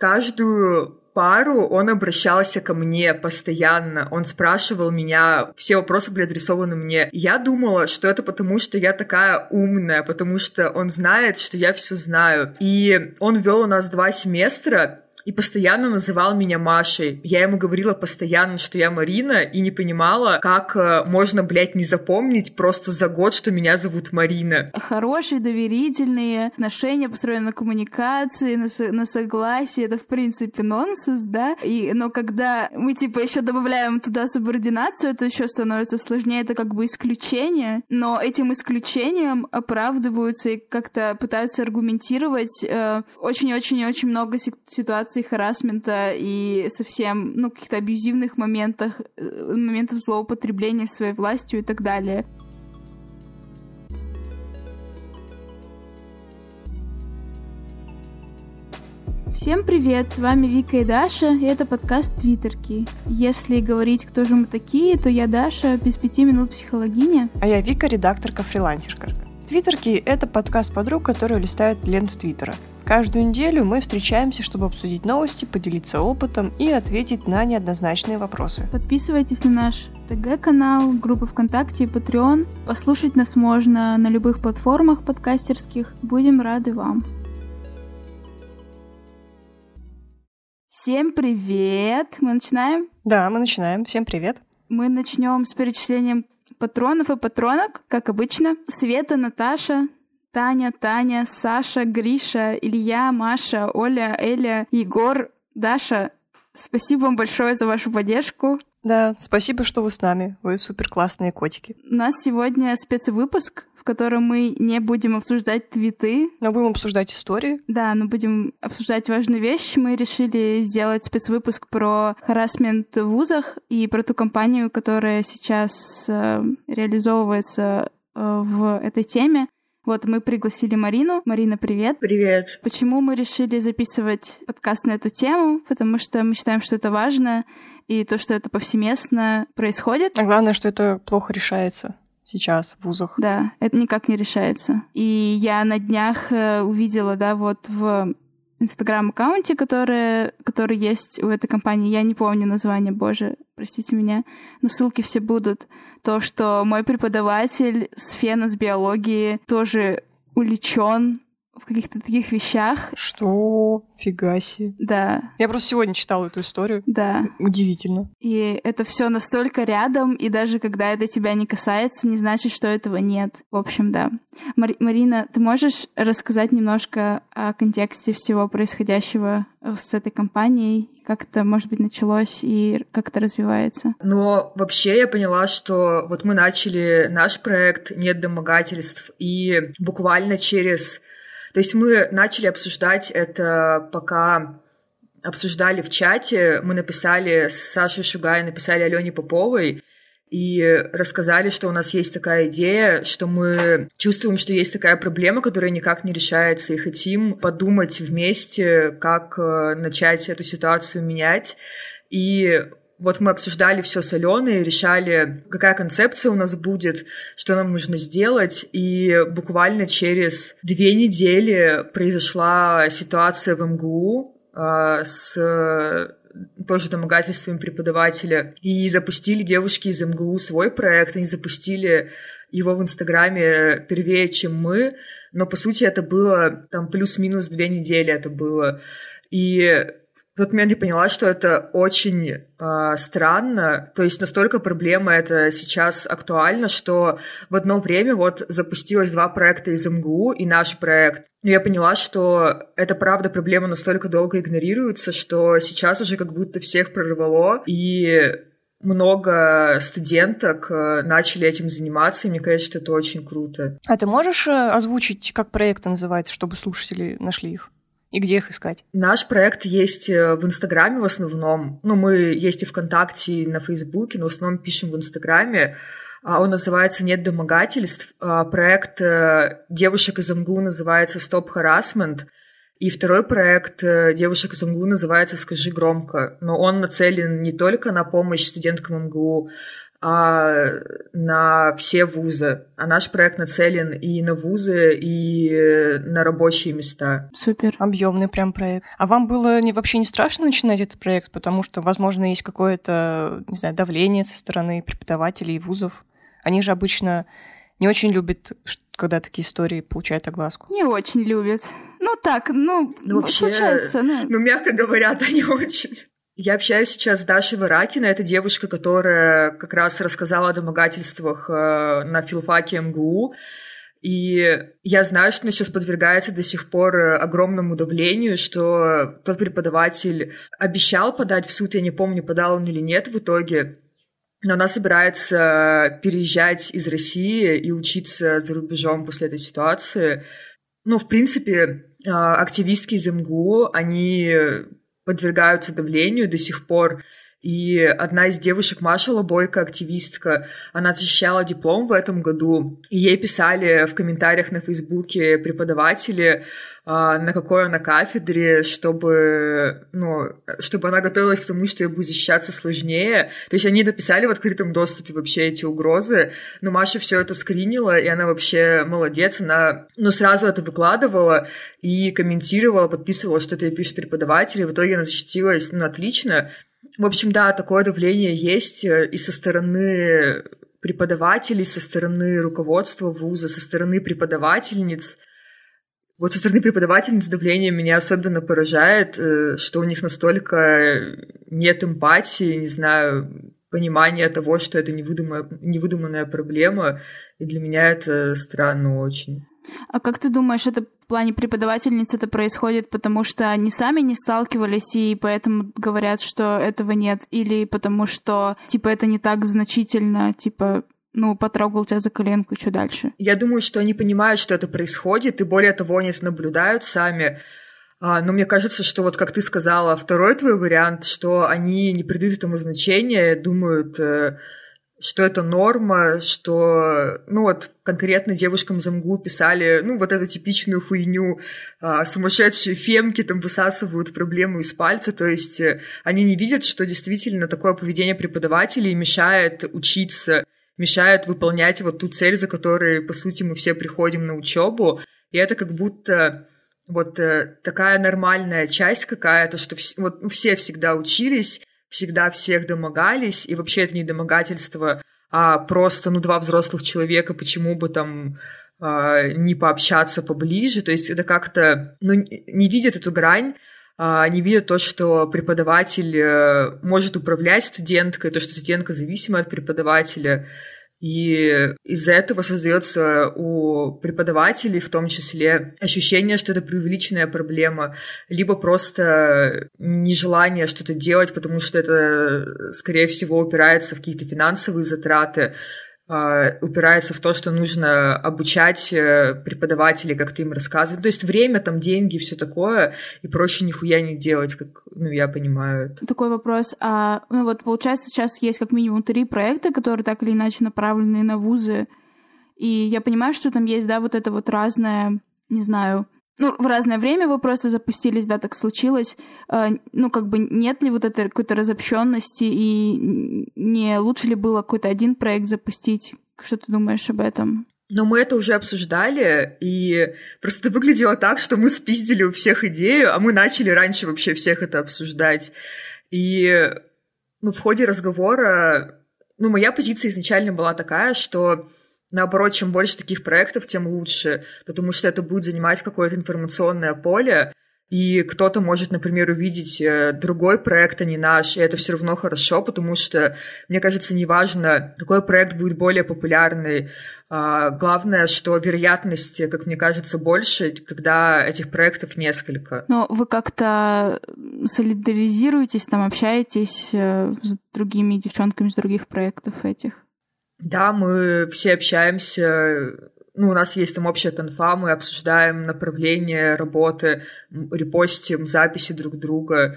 каждую пару он обращался ко мне постоянно. Он спрашивал меня, все вопросы были адресованы мне. Я думала, что это потому, что я такая умная, потому что он знает, что я все знаю. И он вел у нас два семестра, и постоянно называл меня Машей. Я ему говорила постоянно, что я Марина, и не понимала, как э, можно, блядь, не запомнить просто за год, что меня зовут Марина. Хорошие, доверительные отношения, построены на коммуникации, на, со- на согласии, это, в принципе, нонсенс, да? И, но когда мы, типа, еще добавляем туда субординацию, это еще становится сложнее, это как бы исключение, но этим исключением оправдываются и как-то пытаются аргументировать э, очень-очень-очень много ситуаций харасмента и совсем, ну, каких-то абьюзивных моментах, э, моментов злоупотребления своей властью и так далее. Всем привет, с вами Вика и Даша, и это подкаст Твиттерки. Если говорить, кто же мы такие, то я Даша, без пяти минут психологиня. А я Вика, редакторка-фрилансерка. Твиттерки — это подкаст подруг, которые листают ленту Твиттера. Каждую неделю мы встречаемся, чтобы обсудить новости, поделиться опытом и ответить на неоднозначные вопросы. Подписывайтесь на наш ТГ-канал, группу ВКонтакте и Patreon. Послушать нас можно на любых платформах подкастерских. Будем рады вам. Всем привет! Мы начинаем? Да, мы начинаем. Всем привет. Мы начнем с перечислением патронов и патронок, как обычно. Света, Наташа, Таня, Таня, Саша, Гриша, Илья, Маша, Оля, Эля, Егор, Даша. Спасибо вам большое за вашу поддержку. Да, спасибо, что вы с нами. Вы супер классные котики. У нас сегодня спецвыпуск, в котором мы не будем обсуждать твиты. Но будем обсуждать истории. Да, но будем обсуждать важные вещи. Мы решили сделать спецвыпуск про харасмент в вузах и про ту компанию, которая сейчас э, реализовывается э, в этой теме. Вот мы пригласили Марину. Марина, привет. Привет. Почему мы решили записывать подкаст на эту тему? Потому что мы считаем, что это важно, и то, что это повсеместно происходит. А главное, что это плохо решается сейчас в вузах. Да, это никак не решается. И я на днях э, увидела, да, вот в инстаграм-аккаунте, который, который есть у этой компании, я не помню название, боже, простите меня, но ссылки все будут, то, что мой преподаватель с фена с биологии тоже увлечен в каких-то таких вещах. Что? Фига себе. Да. Я просто сегодня читала эту историю. Да. Удивительно. И это все настолько рядом, и даже когда это тебя не касается, не значит, что этого нет. В общем, да. Мар- Марина, ты можешь рассказать немножко о контексте всего происходящего с этой компанией? Как это, может быть, началось и как это развивается? Но вообще я поняла, что вот мы начали наш проект «Нет домогательств», и буквально через то есть мы начали обсуждать это, пока обсуждали в чате. Мы написали с Сашей Шугай, написали Алене Поповой и рассказали, что у нас есть такая идея, что мы чувствуем, что есть такая проблема, которая никак не решается, и хотим подумать вместе, как начать эту ситуацию менять. И вот мы обсуждали все с Аленой, решали, какая концепция у нас будет, что нам нужно сделать, и буквально через две недели произошла ситуация в МГУ э, с тоже домогательствами преподавателя, и запустили девушки из МГУ свой проект, они запустили его в Инстаграме первее, чем мы, но по сути это было там плюс-минус две недели это было, и в тот момент я поняла, что это очень э, странно, то есть настолько проблема это сейчас актуальна, что в одно время вот запустилось два проекта из МГУ и наш проект. И я поняла, что эта правда проблема настолько долго игнорируется, что сейчас уже как будто всех прорвало, и много студенток начали этим заниматься, и мне кажется, что это очень круто. А ты можешь озвучить, как проект называется, чтобы слушатели нашли их? И где их искать? Наш проект есть в Инстаграме в основном. Ну, мы есть и ВКонтакте, и на Фейсбуке, но в основном пишем в Инстаграме. Он называется «Нет домогательств». Проект девушек из МГУ называется «Стоп Harassment». И второй проект девушек из МГУ называется «Скажи громко». Но он нацелен не только на помощь студенткам МГУ, а на все вузы. А наш проект нацелен и на вузы, и на рабочие места. Супер. Объемный прям проект. А вам было не, вообще не страшно начинать этот проект, потому что, возможно, есть какое-то, не знаю, давление со стороны преподавателей и вузов? Они же обычно не очень любят, когда такие истории получают огласку. Не очень любят. Ну так, ну, Ну, вообще, случается. Ну. Ну, мягко говоря, да, не очень. Я общаюсь сейчас с Дашей Варакиной. Это девушка, которая как раз рассказала о домогательствах э, на филфаке МГУ. И я знаю, что она сейчас подвергается до сих пор э, огромному давлению, что тот преподаватель обещал подать в суд, я не помню, подал он или нет в итоге, но она собирается переезжать из России и учиться за рубежом после этой ситуации. Ну, в принципе, э, активистки из МГУ, они подвергаются давлению до сих пор. И одна из девушек, Маша Лобойко, активистка, она защищала диплом в этом году, и ей писали в комментариях на Фейсбуке преподаватели, а, на какой она кафедре, чтобы, ну, чтобы она готовилась к тому, что ей будет защищаться сложнее. То есть они написали в открытом доступе вообще эти угрозы, но Маша все это скринила, и она вообще молодец, она ну, сразу это выкладывала и комментировала, подписывала, что это ей пишет преподаватель, и в итоге она защитилась, ну, отлично. В общем, да, такое давление есть э, и со стороны преподавателей, со стороны руководства вуза, со стороны преподавательниц. Вот со стороны преподавательниц давление меня особенно поражает, э, что у них настолько нет эмпатии, не знаю, понимания того, что это невыдуманная, невыдуманная проблема, и для меня это странно очень. А как ты думаешь, это плане преподавательниц это происходит, потому что они сами не сталкивались и поэтому говорят, что этого нет, или потому что, типа, это не так значительно, типа, ну, потрогал тебя за коленку, что дальше? Я думаю, что они понимают, что это происходит, и более того, они это наблюдают сами. А, но мне кажется, что вот как ты сказала, второй твой вариант, что они не придают этому значения, думают, э, что это норма, что, ну вот, конкретно девушкам из МГУ писали, ну, вот эту типичную хуйню, а, сумасшедшие фемки там высасывают проблему из пальца, то есть э, они не видят, что действительно такое поведение преподавателей мешает учиться, мешает выполнять вот ту цель, за которой, по сути, мы все приходим на учебу, и это как будто вот э, такая нормальная часть какая-то, что вс- вот, ну, все всегда учились, всегда всех домогались, и вообще это не домогательство, а просто, ну, два взрослых человека, почему бы там э, не пообщаться поближе, то есть это как-то, ну, не видят эту грань, э, не видят то, что преподаватель э, может управлять студенткой, то, что студентка зависима от преподавателя, и из-за этого создается у преподавателей в том числе ощущение, что это преувеличенная проблема, либо просто нежелание что-то делать, потому что это, скорее всего, упирается в какие-то финансовые затраты, упирается в то, что нужно обучать э, преподавателей, как-то им рассказывать. То есть время, там, деньги, все такое, и проще нихуя не делать, как, ну, я понимаю это. Такой вопрос. А, ну вот, получается, сейчас есть как минимум три проекта, которые так или иначе направлены на вузы, и я понимаю, что там есть, да, вот это вот разное, не знаю, ну, в разное время вы просто запустились, да, так случилось. Э, ну, как бы нет ли вот этой какой-то разобщенности и не лучше ли было какой-то один проект запустить? Что ты думаешь об этом? Но мы это уже обсуждали, и просто выглядело так, что мы спиздили у всех идею, а мы начали раньше вообще всех это обсуждать. И ну, в ходе разговора, ну, моя позиция изначально была такая, что Наоборот, чем больше таких проектов, тем лучше, потому что это будет занимать какое-то информационное поле, и кто-то может, например, увидеть э, другой проект, а не наш, и это все равно хорошо, потому что, мне кажется, неважно, какой проект будет более популярный, а, главное, что вероятность, как мне кажется, больше, когда этих проектов несколько. Но вы как-то солидаризируетесь, там общаетесь э, с другими девчонками с других проектов этих? Да, мы все общаемся, ну, у нас есть там общая конфа, мы обсуждаем направление работы, репостим записи друг друга.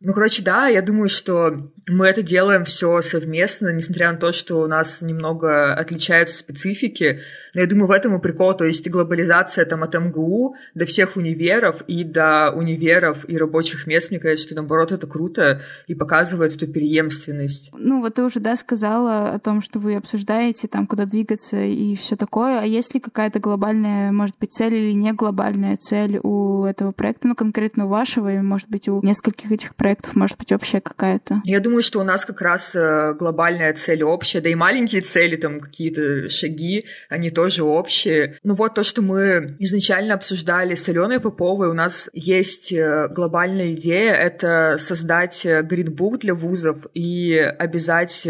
Ну, короче, да, я думаю, что мы это делаем все совместно, несмотря на то, что у нас немного отличаются специфики. Но я думаю, в этом и прикол, то есть глобализация там от МГУ до всех универов и до универов и рабочих мест, мне кажется, что наоборот это круто и показывает эту преемственность. Ну вот ты уже, да, сказала о том, что вы обсуждаете там, куда двигаться и все такое. А есть ли какая-то глобальная, может быть, цель или не глобальная цель у этого проекта, ну конкретно у вашего, и может быть у нескольких этих проектов, может быть, общая какая-то? Я думаю, что у нас как раз э, глобальная цель общая, да и маленькие цели, там какие-то шаги, они тоже общие. Ну вот то, что мы изначально обсуждали с Аленой Поповой, у нас есть э, глобальная идея, это создать э, гринбук для вузов и обязать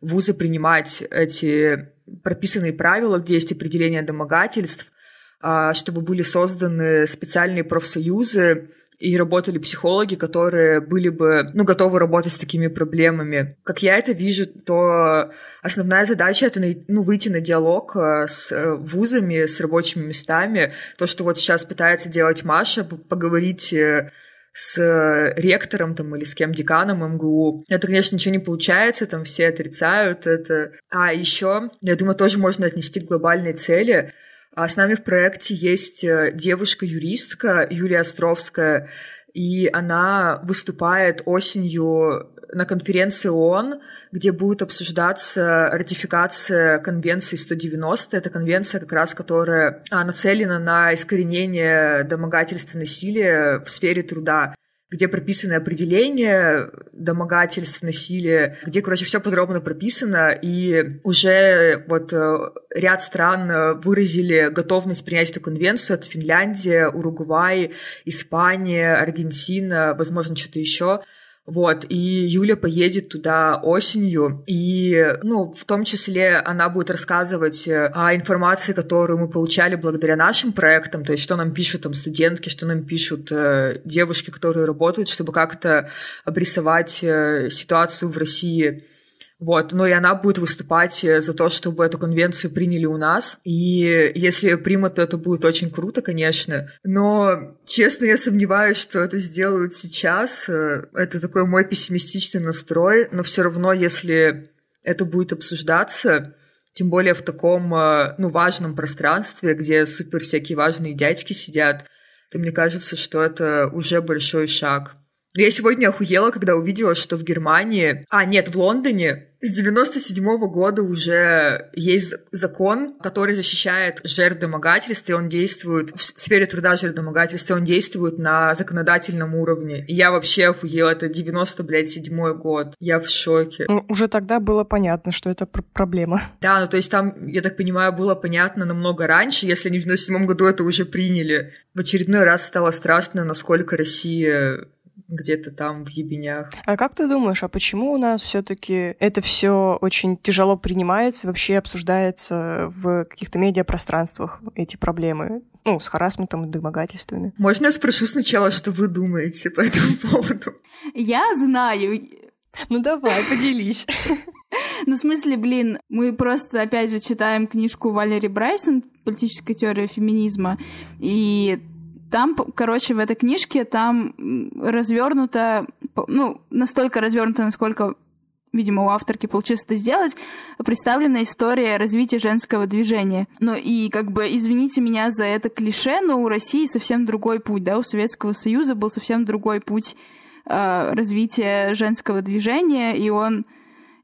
вузы принимать эти прописанные правила, где есть определение домогательств, а, чтобы были созданы специальные профсоюзы, и работали психологи, которые были бы, ну, готовы работать с такими проблемами. Как я это вижу, то основная задача — это, ну, выйти на диалог э, с э, вузами, с рабочими местами. То, что вот сейчас пытается делать Маша, поговорить э, с ректором там или с кем деканом МГУ. Это, конечно, ничего не получается, там все отрицают это. А еще, я думаю, тоже можно отнести к глобальной цели — а с нами в проекте есть э, девушка-юристка Юлия Островская, и она выступает осенью на конференции ООН, где будет обсуждаться ратификация конвенции 190. Это конвенция, как раз которая а, нацелена на искоренение домогательства насилия в сфере труда где прописаны определения домогательств, насилия, где, короче, все подробно прописано, и уже вот э, ряд стран э, выразили готовность принять эту конвенцию. Это Финляндия, Уругвай, Испания, Аргентина, возможно, что-то еще. Вот, и Юля поедет туда осенью, и, ну, в том числе она будет рассказывать э, о информации, которую мы получали благодаря нашим проектам, то есть что нам пишут там студентки, что нам пишут э, девушки, которые работают, чтобы как-то обрисовать э, ситуацию в России вот, но и она будет выступать э, за то, чтобы эту конвенцию приняли у нас. И если примут, то это будет очень круто, конечно. Но, честно, я сомневаюсь, что это сделают сейчас. Э, это такой мой пессимистичный настрой. Но все равно, если это будет обсуждаться, тем более в таком, э, ну, важном пространстве, где супер всякие важные дядьки сидят, то мне кажется, что это уже большой шаг. Я сегодня охуела, когда увидела, что в Германии... А, нет, в Лондоне с 97 -го года уже есть закон, который защищает жертв домогательства, и он действует в сфере труда жертв он действует на законодательном уровне. И я вообще охуела, это 90, блядь, седьмой год. Я в шоке. Ну, уже тогда было понятно, что это пр проблема. Да, ну то есть там, я так понимаю, было понятно намного раньше, если они в 97 году это уже приняли. В очередной раз стало страшно, насколько Россия где-то там в ебенях. А как ты думаешь, а почему у нас все-таки это все очень тяжело принимается, вообще обсуждается в каких-то медиапространствах эти проблемы? Ну, с харасментом и домогательствами. Можно я спрошу сначала, что вы думаете по этому поводу? Я знаю. Ну давай, поделись. Ну, в смысле, блин, мы просто, опять же, читаем книжку Валери Брайсон «Политическая теория феминизма», и там, короче, в этой книжке там развернуто, ну, настолько развернуто, насколько видимо, у авторки получилось это сделать, представлена история развития женского движения. Ну и, как бы, извините меня за это клише, но у России совсем другой путь, да, у Советского Союза был совсем другой путь э, развития женского движения, и он,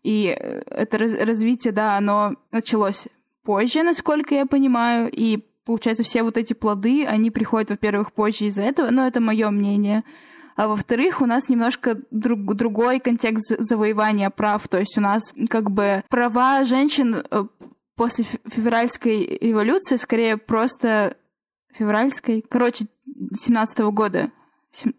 и это раз, развитие, да, оно началось позже, насколько я понимаю, и получается, все вот эти плоды, они приходят, во-первых, позже из-за этого, но это мое мнение. А во-вторых, у нас немножко друг, другой контекст завоевания прав. То есть у нас как бы права женщин э, после февральской революции скорее просто февральской, короче, 17 -го года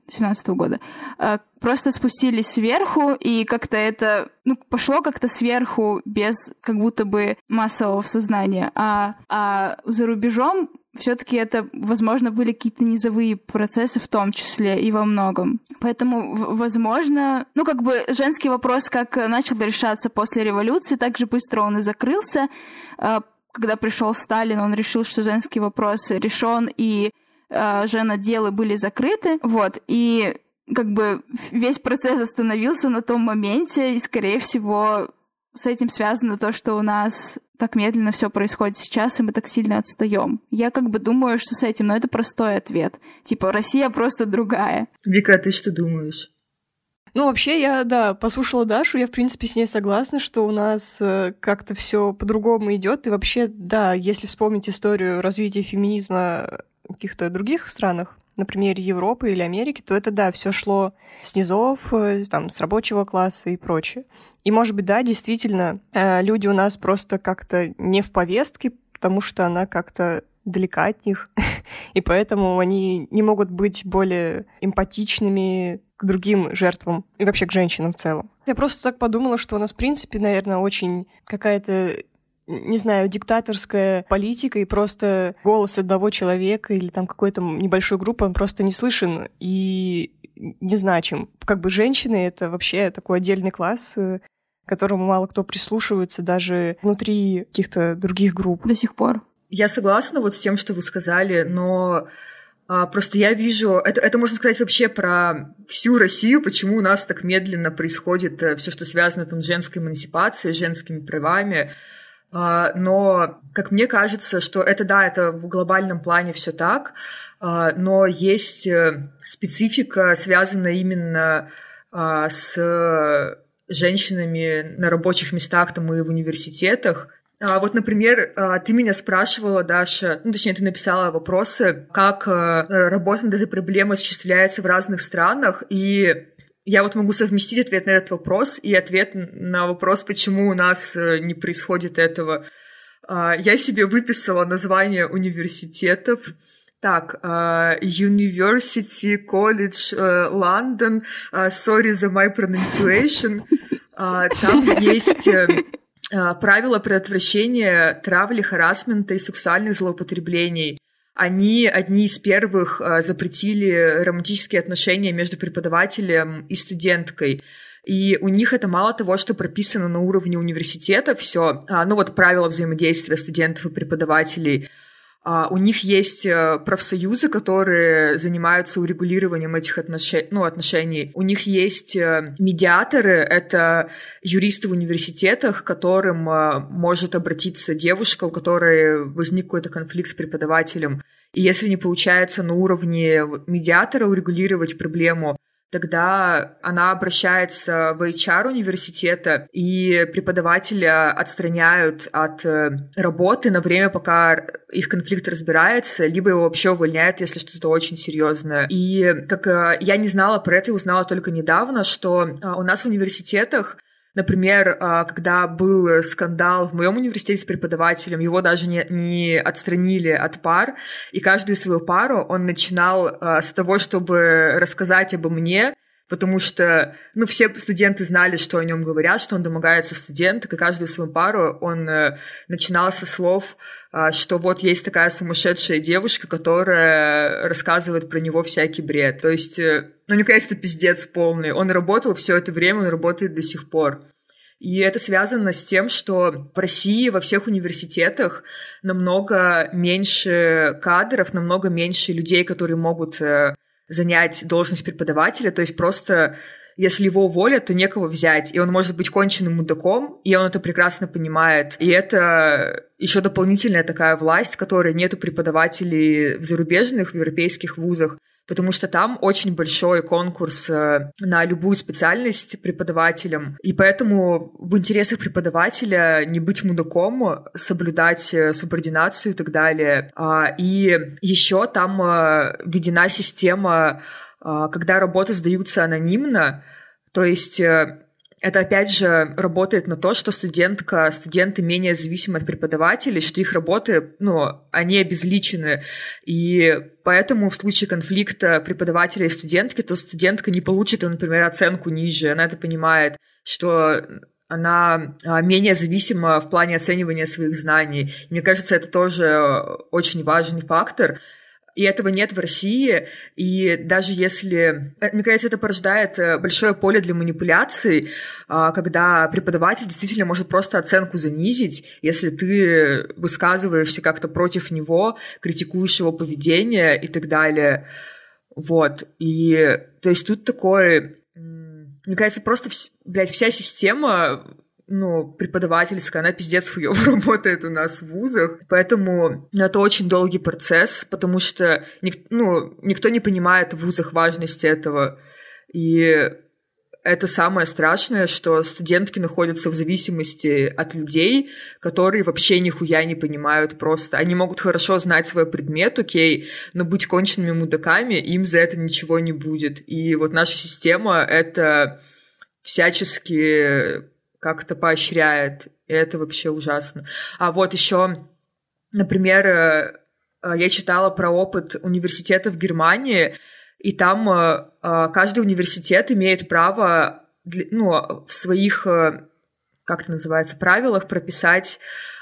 17 года, э, просто спустились сверху, и как-то это, ну, пошло как-то сверху, без как будто бы массового сознания. А, а за рубежом все-таки это, возможно, были какие-то низовые процессы в том числе и во многом. Поэтому, возможно, ну, как бы женский вопрос как начал решаться после революции, так же быстро он и закрылся. Э, когда пришел Сталин, он решил, что женский вопрос решен, и женотделы были закрыты, вот, и как бы весь процесс остановился на том моменте, и, скорее всего, с этим связано то, что у нас так медленно все происходит сейчас, и мы так сильно отстаем. Я как бы думаю, что с этим, но это простой ответ. Типа, Россия просто другая. Вика, а ты что думаешь? Ну, вообще, я, да, послушала Дашу, я, в принципе, с ней согласна, что у нас э, как-то все по-другому идет. И вообще, да, если вспомнить историю развития феминизма каких-то других странах, например, Европы или Америки, то это, да, все шло с низов, э, там, с рабочего класса и прочее. И, может быть, да, действительно, э, люди у нас просто как-то не в повестке, потому что она как-то далека от них, и поэтому они не могут быть более эмпатичными к другим жертвам и вообще к женщинам в целом. Я просто так подумала, что у нас, в принципе, наверное, очень какая-то не знаю, диктаторская политика, и просто голос одного человека или там какой-то небольшой группы, он просто не слышен и незначим. Как бы женщины — это вообще такой отдельный класс, э, к которому мало кто прислушивается даже внутри каких-то других групп. До сих пор. Я согласна вот с тем, что вы сказали, но а, просто я вижу, это, это можно сказать вообще про всю Россию, почему у нас так медленно происходит э, все, что связано там, с женской эмансипацией, женскими правами. А, но, как мне кажется, что это, да, это в глобальном плане все так, а, но есть э, специфика, связанная именно а, с женщинами на рабочих местах там и в университетах. Вот, например, ты меня спрашивала, Даша, ну, точнее, ты написала вопросы, как э, работа над этой проблемой осуществляется в разных странах, и я вот могу совместить ответ на этот вопрос и ответ на вопрос, почему у нас э, не происходит этого. А, я себе выписала название университетов. Так, uh, University College uh, London, uh, sorry за my pronunciation. Там есть uh, правила предотвращения травли, харасмента и сексуальных злоупотреблений они одни из первых э, запретили романтические отношения между преподавателем и студенткой. И у них это мало того, что прописано на уровне университета все, а, ну вот правила взаимодействия студентов и преподавателей – у них есть uh, профсоюзы, которые занимаются урегулированием этих отношений, ну, отношений. У них есть uh, медиаторы, это юристы в университетах, к которым может обратиться девушка, у которой возник какой-то конфликт с преподавателем. И если не получается на уровне медиатора урегулировать проблему, тогда она обращается в HR университета, и преподавателя отстраняют от э, работы на время, пока их конфликт разбирается, либо его вообще увольняют, если что-то очень серьезное. И как э, я не знала про это и узнала только недавно, что э, у нас в университетах Например, когда был скандал в моем университете с преподавателем, его даже не, не отстранили от пар, и каждую свою пару он начинал с того, чтобы рассказать обо мне, потому что, ну, все студенты знали, что о нем говорят, что он домогается студенток, и каждую свою пару он э, начинал со слов, э, что вот есть такая сумасшедшая девушка, которая рассказывает про него всякий бред. То есть, э, ну, мне кажется, это пиздец полный. Он работал все это время, он работает до сих пор. И это связано с тем, что в России во всех университетах намного меньше кадров, намного меньше людей, которые могут э, занять должность преподавателя. То есть просто если его уволят, то некого взять. И он может быть конченным мудаком, и он это прекрасно понимает. И это еще дополнительная такая власть, которой нету преподавателей в зарубежных, в европейских вузах потому что там очень большой конкурс э, на любую специальность преподавателям, и поэтому в интересах преподавателя не быть мудаком, соблюдать э, субординацию и так далее. А, и еще там э, введена система, когда работы сдаются анонимно, то есть это опять же работает на то, что студентка, студенты менее зависимы от преподавателей, что их работы, ну, они обезличены. И поэтому в случае конфликта преподавателя и студентки, то студентка не получит, например, оценку ниже. Она это понимает, что она а, менее зависима в плане оценивания своих знаний. мне кажется, это тоже очень важный фактор и этого нет в России, и даже если... Э, мне кажется, это порождает э, большое поле для манипуляций, а, когда преподаватель действительно может просто оценку занизить, если ты высказываешься как-то против него, критикуешь его поведение и так далее. Вот. И, то есть, тут такой... Мне кажется, просто, блядь, вся система ну, преподавательская, она пиздец хуёво работает у нас в вузах. Поэтому ну, это очень долгий процесс, потому что ну, никто не понимает в вузах важности этого. И это самое страшное, что студентки находятся в зависимости от людей, которые вообще нихуя не понимают просто. Они могут хорошо знать свой предмет, окей, но быть конченными мудаками им за это ничего не будет. И вот наша система — это всячески как-то поощряет. И это вообще ужасно. А вот еще, например, э, я читала про опыт университета в Германии, и там э, э, каждый университет имеет право ну, в своих, как это называется, правилах прописать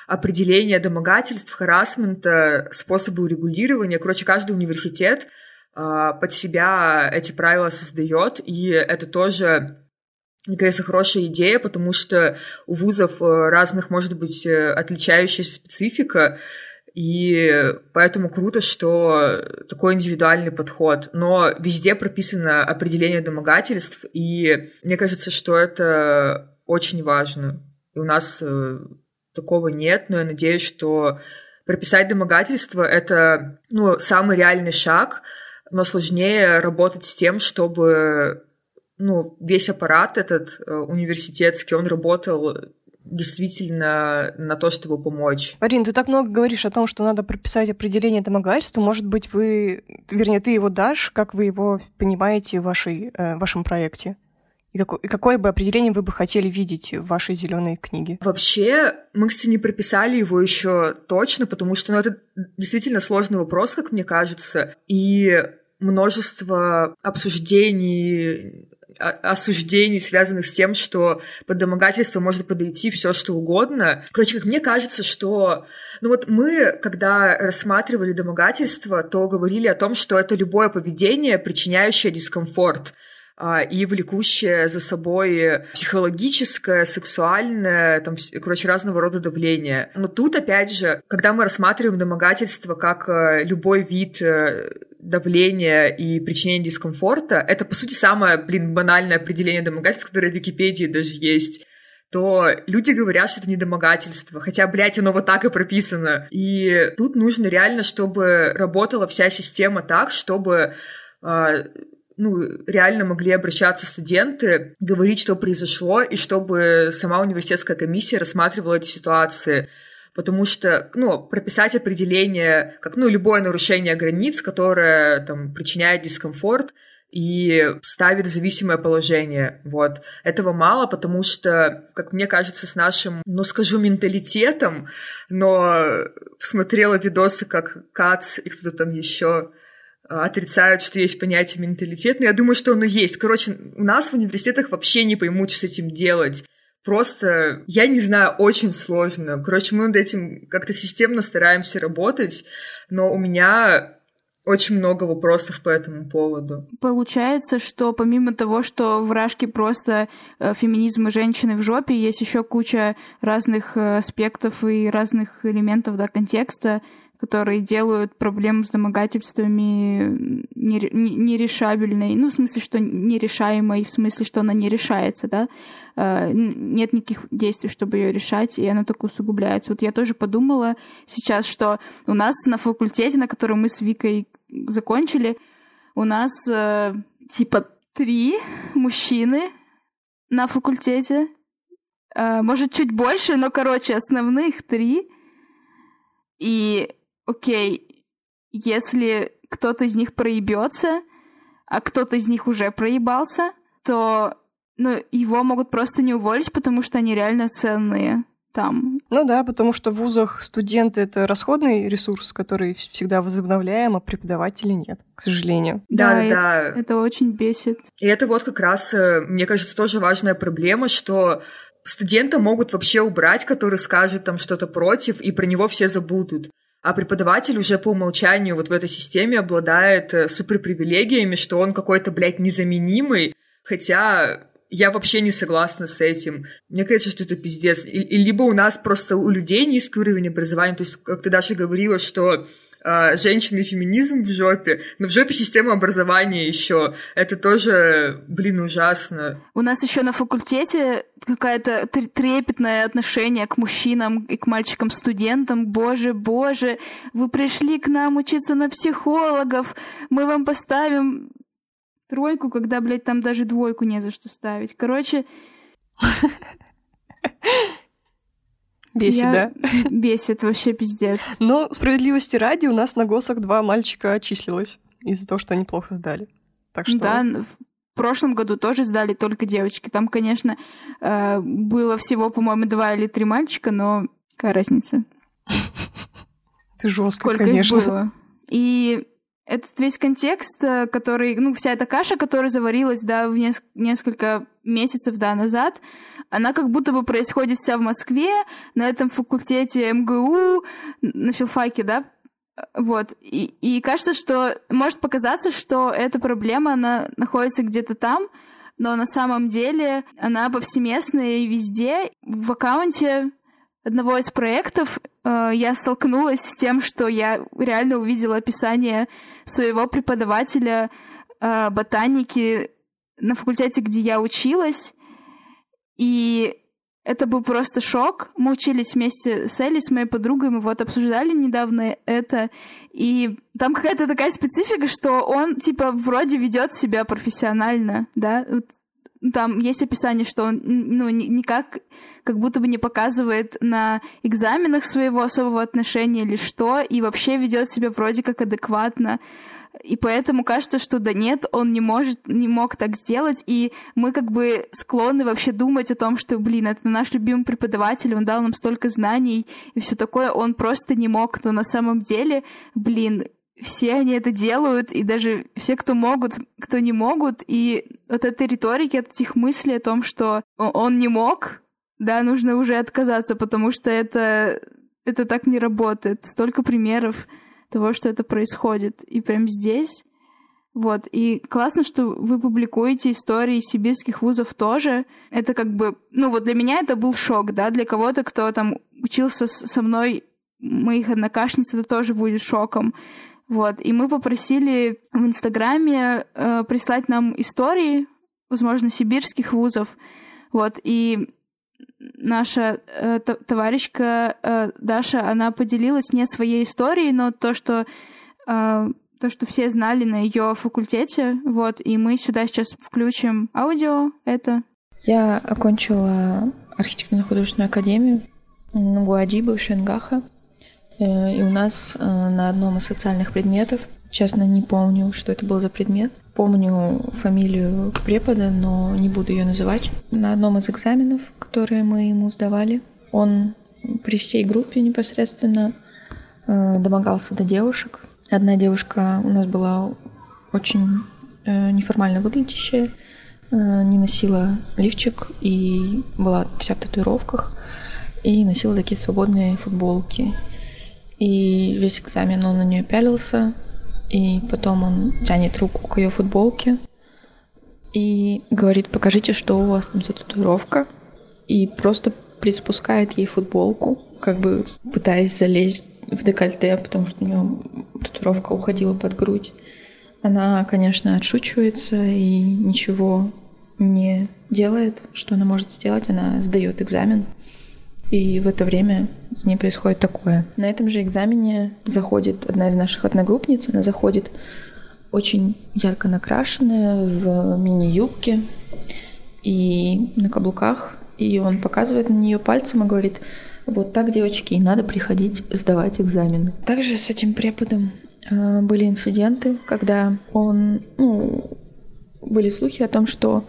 определение домогательств, харасмента, способы урегулирования. Короче, каждый университет под себя эти правила создает, и это тоже мне кажется, хорошая идея, потому что у вузов э, разных может быть э, отличающаяся специфика, и поэтому круто, что такой индивидуальный подход. Но везде прописано определение домогательств, и мне кажется, что это очень важно. И у нас э, такого нет, но я надеюсь, что прописать домогательство — это ну, самый реальный шаг, но сложнее работать с тем, чтобы ну, весь аппарат этот э, университетский, он работал действительно на то, чтобы помочь. Марин, ты так много говоришь о том, что надо прописать определение домогательства. Может быть, вы, вернее, ты его дашь, как вы его понимаете в вашей, э, вашем проекте? И, какое, и какое бы определение вы бы хотели видеть в вашей зеленой книге? Вообще, мы, кстати, не прописали его еще точно, потому что ну, это действительно сложный вопрос, как мне кажется. И множество обсуждений осуждений, связанных с тем, что под домогательство может подойти все что угодно. Короче, как мне кажется, что... Ну вот мы, когда рассматривали домогательство, то говорили о том, что это любое поведение, причиняющее дискомфорт а, и влекущее за собой психологическое, сексуальное, там, короче, разного рода давление. Но тут, опять же, когда мы рассматриваем домогательство как э, любой вид давления и причинения дискомфорта, это, по сути, самое, блин, банальное определение домогательства, которое в Википедии даже есть то люди говорят, что это не домогательство. Хотя, блядь, оно вот так и прописано. И тут нужно реально, чтобы работала вся система так, чтобы э, ну, реально могли обращаться студенты, говорить, что произошло, и чтобы сама университетская комиссия рассматривала эти ситуации потому что, ну, прописать определение, как, ну, любое нарушение границ, которое, там, причиняет дискомфорт, и ставит в зависимое положение. Вот. Этого мало, потому что, как мне кажется, с нашим, ну, скажу, менталитетом, но смотрела видосы, как Кац и кто-то там еще отрицают, что есть понятие менталитет, но я думаю, что оно есть. Короче, у нас в университетах вообще не поймут, что с этим делать просто, я не знаю, очень сложно. Короче, мы над этим как-то системно стараемся работать, но у меня очень много вопросов по этому поводу. Получается, что помимо того, что в Рашке просто э, феминизм и женщины в жопе, есть еще куча разных э, аспектов и разных элементов да, контекста, которые делают проблему с домогательствами нерешабельной. Ну, в смысле, что нерешаемой, в смысле, что она не решается, да. Э, нет никаких действий, чтобы ее решать, и она только усугубляется. Вот я тоже подумала сейчас, что у нас на факультете, на котором мы с Викой закончили, у нас э, типа три мужчины на факультете. Э, может, чуть больше, но, короче, основных три. И окей, если кто-то из них проебется, а кто-то из них уже проебался, то ну, его могут просто не уволить, потому что они реально ценные там. Ну да, потому что в вузах студенты — это расходный ресурс, который всегда возобновляем, а преподаватели нет, к сожалению. Да, да, да. Это, это очень бесит. И это вот как раз, э, мне кажется, тоже важная проблема, что студента могут вообще убрать, который скажет там что-то против, и про него все забудут а преподаватель уже по умолчанию вот в этой системе обладает э, суперпривилегиями, что он какой-то, блядь, незаменимый, хотя я вообще не согласна с этим. Мне кажется, что это пиздец. И, и либо у нас просто у людей низкий уровень образования, то есть, как ты, Даша, говорила, что а, женщины и феминизм в жопе, но в жопе система образования еще. Это тоже, блин, ужасно. У нас еще на факультете какое-то трепетное отношение к мужчинам и к мальчикам-студентам. Боже, боже, вы пришли к нам учиться на психологов, мы вам поставим тройку, когда, блядь, там даже двойку не за что ставить. Короче... Бесит, Я... да? Бесит, вообще пиздец. Но справедливости ради у нас на ГОСах два мальчика отчислилось из-за того, что они плохо сдали. Так что... Да, в прошлом году тоже сдали только девочки. Там, конечно, э, было всего, по-моему, два или три мальчика, но какая разница? Ты жестко, конечно. было. И этот весь контекст, э, который, ну, вся эта каша, которая заварилась, да, в неск- несколько месяцев, да, назад, она как будто бы происходит вся в Москве, на этом факультете МГУ, на филфаке, да, вот. И, и кажется, что может показаться, что эта проблема, она находится где-то там, но на самом деле она повсеместная и везде. В аккаунте одного из проектов э, я столкнулась с тем, что я реально увидела описание своего преподавателя э, ботаники на факультете, где я училась. И это был просто шок. Мы учились вместе с Элли, с моей подругой, мы вот обсуждали недавно это. И там какая-то такая специфика, что он, типа, вроде ведет себя профессионально, да. Там есть описание, что он, ну, никак, как будто бы не показывает на экзаменах своего особого отношения или что, и вообще ведет себя вроде как адекватно. И поэтому кажется, что да нет, он не может, не мог так сделать, и мы как бы склонны вообще думать о том, что, блин, это наш любимый преподаватель, он дал нам столько знаний и все такое, он просто не мог, но на самом деле, блин, все они это делают, и даже все, кто могут, кто не могут, и от этой риторики, от этих мыслей о том, что он не мог, да, нужно уже отказаться, потому что это, это так не работает. Столько примеров того, что это происходит. И прям здесь. Вот. И классно, что вы публикуете истории сибирских вузов тоже. Это как бы... Ну, вот для меня это был шок, да? Для кого-то, кто там учился со мной, моих однокашниц, это тоже будет шоком. Вот. И мы попросили в Инстаграме э, прислать нам истории, возможно, сибирских вузов. Вот. И наша э, товарищка э, Даша, она поделилась не своей историей, но то, что э, то, что все знали на ее факультете, вот, и мы сюда сейчас включим аудио это. Я окончила архитектурно-художественную академию Нугуади, бывшая Нгаха, и у нас э, на одном из социальных предметов, честно не помню, что это был за предмет, помню фамилию препода, но не буду ее называть. На одном из экзаменов, которые мы ему сдавали, он при всей группе непосредственно э, домогался до девушек. Одна девушка у нас была очень э, неформально выглядящая, э, не носила лифчик и была вся в татуировках, и носила такие свободные футболки. И весь экзамен он на нее пялился, и потом он тянет руку к ее футболке и говорит, покажите, что у вас там за татуировка. И просто приспускает ей футболку, как бы пытаясь залезть в декольте, потому что у нее татуировка уходила под грудь. Она, конечно, отшучивается и ничего не делает, что она может сделать. Она сдает экзамен. И в это время с ней происходит такое. На этом же экзамене заходит одна из наших одногруппниц, она заходит очень ярко накрашенная в мини-юбке и на каблуках. И он показывает на нее пальцем и говорит, вот так, девочки, и надо приходить сдавать экзамены. Также с этим преподом э, были инциденты, когда он, ну, были слухи о том, что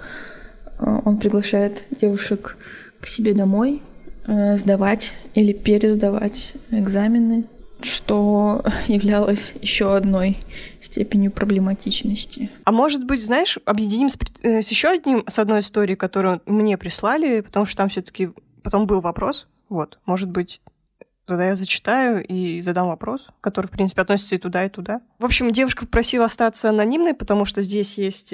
э, он приглашает девушек к себе домой, сдавать или пересдавать экзамены, что являлось еще одной степенью проблематичности. А может быть, знаешь, объединим с, э, с еще одним, с одной историей, которую мне прислали, потому что там все-таки потом был вопрос. Вот, может быть, Тогда я зачитаю и задам вопрос, который, в принципе, относится и туда, и туда. В общем, девушка попросила остаться анонимной, потому что здесь есть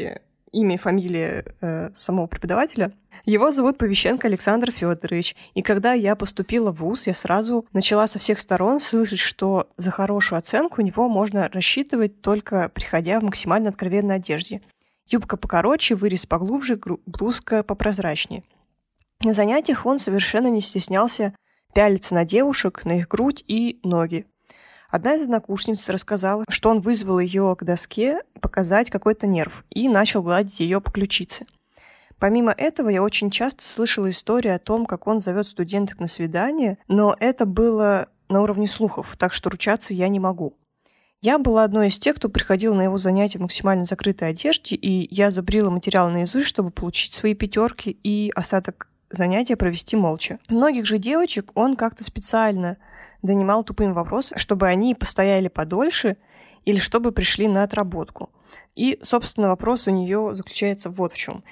имя и фамилия э, самого преподавателя. Его зовут Повещенко Александр Федорович. И когда я поступила в ВУЗ, я сразу начала со всех сторон слышать, что за хорошую оценку у него можно рассчитывать только приходя в максимально откровенной одежде. Юбка покороче, вырез поглубже, блузка попрозрачнее. На занятиях он совершенно не стеснялся пялиться на девушек, на их грудь и ноги. Одна из однокурсниц рассказала, что он вызвал ее к доске показать какой-то нерв и начал гладить ее по ключице. Помимо этого, я очень часто слышала истории о том, как он зовет студенток на свидание, но это было на уровне слухов, так что ручаться я не могу. Я была одной из тех, кто приходил на его занятия в максимально закрытой одежде, и я забрила материал наизусть, чтобы получить свои пятерки и остаток занятия провести молча. Многих же девочек он как-то специально донимал тупыми вопросами, чтобы они постояли подольше или чтобы пришли на отработку. И, собственно, вопрос у нее заключается вот в чем.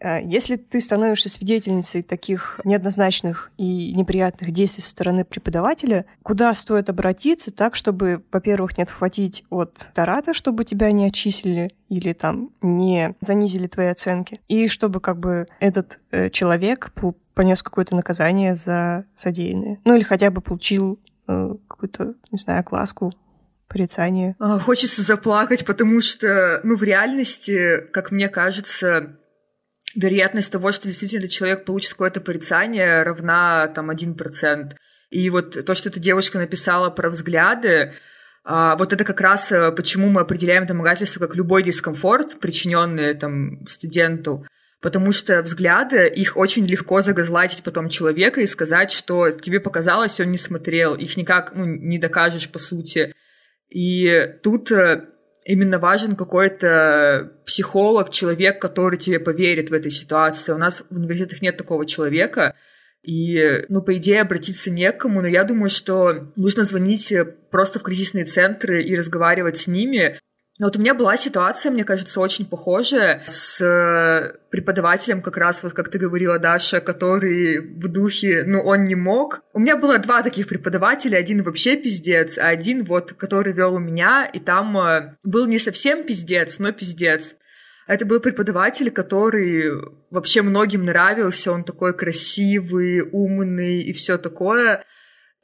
Э, если ты становишься свидетельницей таких неоднозначных и неприятных действий со стороны преподавателя, куда стоит обратиться так, чтобы, во-первых, не отхватить от Тарата, чтобы тебя не отчислили или там не занизили твои оценки, и чтобы как бы этот э, человек понес какое-то наказание за содеянное. Ну или хотя бы получил э, какую-то, не знаю, огласку порицание. А, хочется заплакать, потому что, ну, в реальности, как мне кажется, вероятность того, что действительно этот человек получит какое-то порицание, равна там 1%. И вот то, что эта девушка написала про взгляды, а, вот это как раз э, почему мы определяем домогательство как любой дискомфорт, причиненный там студенту, потому что взгляды, их очень легко загазлатить потом человека и сказать, что тебе показалось, он не смотрел, их никак ну, не докажешь по сути. И тут э, именно важен какой-то психолог, человек, который тебе поверит в этой ситуации. У нас в университетах нет такого человека, и, ну, по идее, обратиться некому, но я думаю, что нужно звонить просто в кризисные центры и разговаривать с ними, но вот у меня была ситуация, мне кажется, очень похожая с э, преподавателем, как раз вот как ты говорила, Даша, который в духе, ну, он не мог. У меня было два таких преподавателя, один вообще пиздец, а один вот, который вел у меня, и там э, был не совсем пиздец, но пиздец. Это был преподаватель, который вообще многим нравился, он такой красивый, умный и все такое.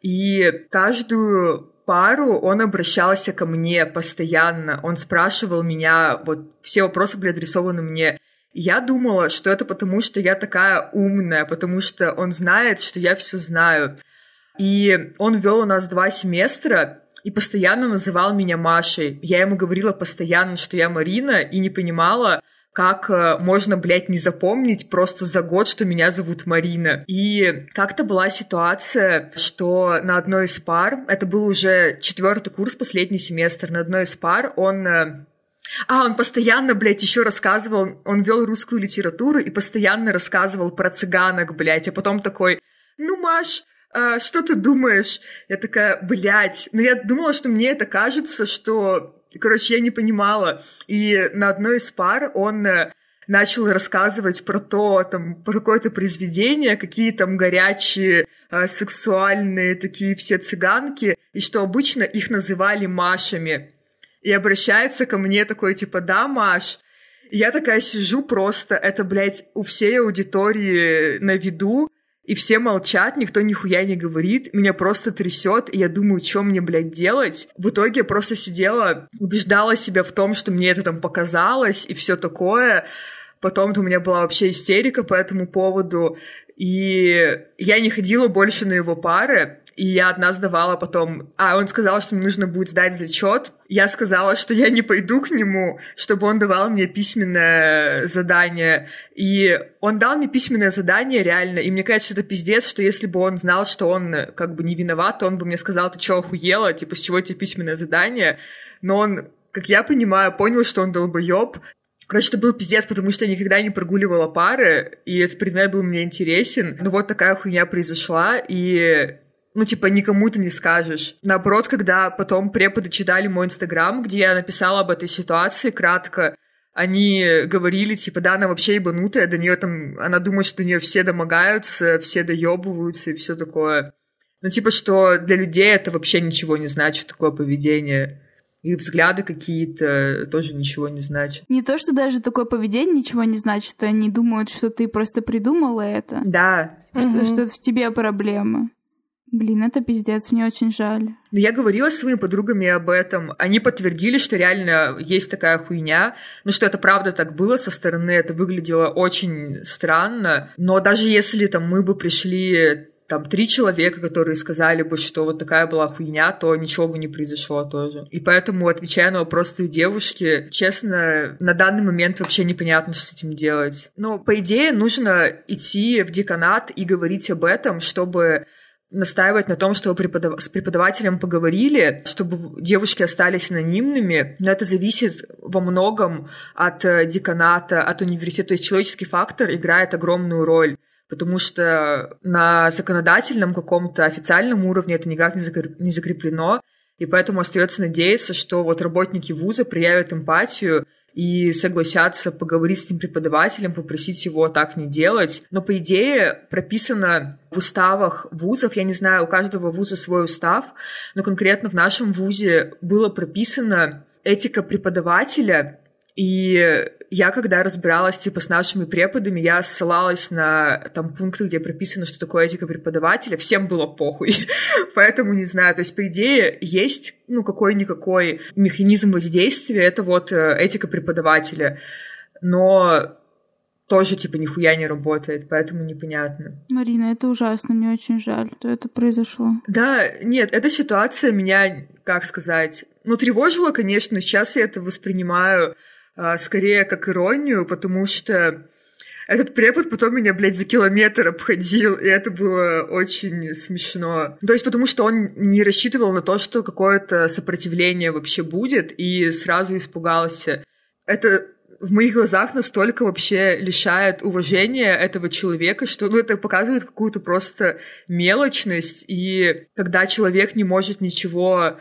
И каждую пару он обращался ко мне постоянно. Он спрашивал меня, вот все вопросы были адресованы мне. Я думала, что это потому, что я такая умная, потому что он знает, что я все знаю. И он вел у нас два семестра и постоянно называл меня Машей. Я ему говорила постоянно, что я Марина, и не понимала, как э, можно, блядь, не запомнить просто за год, что меня зовут Марина. И как-то была ситуация, что на одной из пар, это был уже четвертый курс, последний семестр, на одной из пар он э, а, он постоянно, блядь, еще рассказывал, он вел русскую литературу и постоянно рассказывал про цыганок, блядь, а потом такой, ну, Маш, а, что ты думаешь? Я такая, блядь, ну я думала, что мне это кажется, что Короче, я не понимала. И на одной из пар он э, начал рассказывать про то, там, про какое-то произведение, какие там горячие, э, сексуальные такие все цыганки, и что обычно их называли Машами. И обращается ко мне такой, типа, да, Маш? И я такая сижу просто, это, блядь, у всей аудитории на виду, и все молчат, никто нихуя не говорит, меня просто трясет, и я думаю, что мне, блядь, делать. В итоге я просто сидела, убеждала себя в том, что мне это там показалось, и все такое. Потом-то у меня была вообще истерика по этому поводу, и я не ходила больше на его пары, и я одна сдавала потом... А, он сказал, что мне нужно будет сдать зачет. Я сказала, что я не пойду к нему, чтобы он давал мне письменное задание. И он дал мне письменное задание, реально. И мне кажется, это пиздец, что если бы он знал, что он как бы не виноват, то он бы мне сказал, ты чё, охуела? Типа, с чего тебе письменное задание? Но он, как я понимаю, понял, что он долбоёб, Короче, это был пиздец, потому что я никогда не прогуливала пары, и этот предмет был мне интересен. Но вот такая хуйня произошла, и ну, типа, никому ты не скажешь. Наоборот, когда потом преподы читали мой инстаграм, где я написала об этой ситуации кратко, они говорили, типа, да, она вообще ебанутая, до нее там, она думает, что до нее все домогаются, все доебываются и все такое. Ну, типа, что для людей это вообще ничего не значит, такое поведение. и взгляды какие-то тоже ничего не значат. Не то, что даже такое поведение ничего не значит, они думают, что ты просто придумала это. Да. Что, угу. что в тебе проблема. Блин, это пиздец, мне очень жаль. Но я говорила с своими подругами об этом. Они подтвердили, что реально есть такая хуйня. Ну, что это правда так было со стороны, это выглядело очень странно. Но даже если там мы бы пришли там три человека, которые сказали бы, что вот такая была хуйня, то ничего бы не произошло тоже. И поэтому, отвечая на вопрос той девушки, честно, на данный момент вообще непонятно, что с этим делать. Но, по идее, нужно идти в деканат и говорить об этом, чтобы настаивать на том, чтобы преподав... с преподавателем поговорили, чтобы девушки остались анонимными, но это зависит во многом от э, деканата, от университета. То есть человеческий фактор играет огромную роль потому что на законодательном каком-то официальном уровне это никак не закреплено, и поэтому остается надеяться, что вот работники вуза проявят эмпатию и согласятся поговорить с этим преподавателем, попросить его так не делать. Но, по идее, прописано в уставах вузов, я не знаю, у каждого вуза свой устав, но конкретно в нашем вузе было прописано этика преподавателя, и я, когда разбиралась, типа, с нашими преподами, я ссылалась на там пункты, где прописано, что такое этика преподавателя, всем было похуй. Поэтому не знаю, то есть, по идее, есть, ну, какой-никакой механизм воздействия, это вот э, этика преподавателя. Но тоже, типа, нихуя не работает, поэтому непонятно. Марина, это ужасно, мне очень жаль, что это произошло. Да, нет, эта ситуация меня, как сказать, ну, тревожила, конечно, сейчас я это воспринимаю скорее как иронию, потому что этот препод потом меня, блядь, за километр обходил, и это было очень смешно. То есть потому что он не рассчитывал на то, что какое-то сопротивление вообще будет, и сразу испугался. Это в моих глазах настолько вообще лишает уважения этого человека, что ну, это показывает какую-то просто мелочность, и когда человек не может ничего а,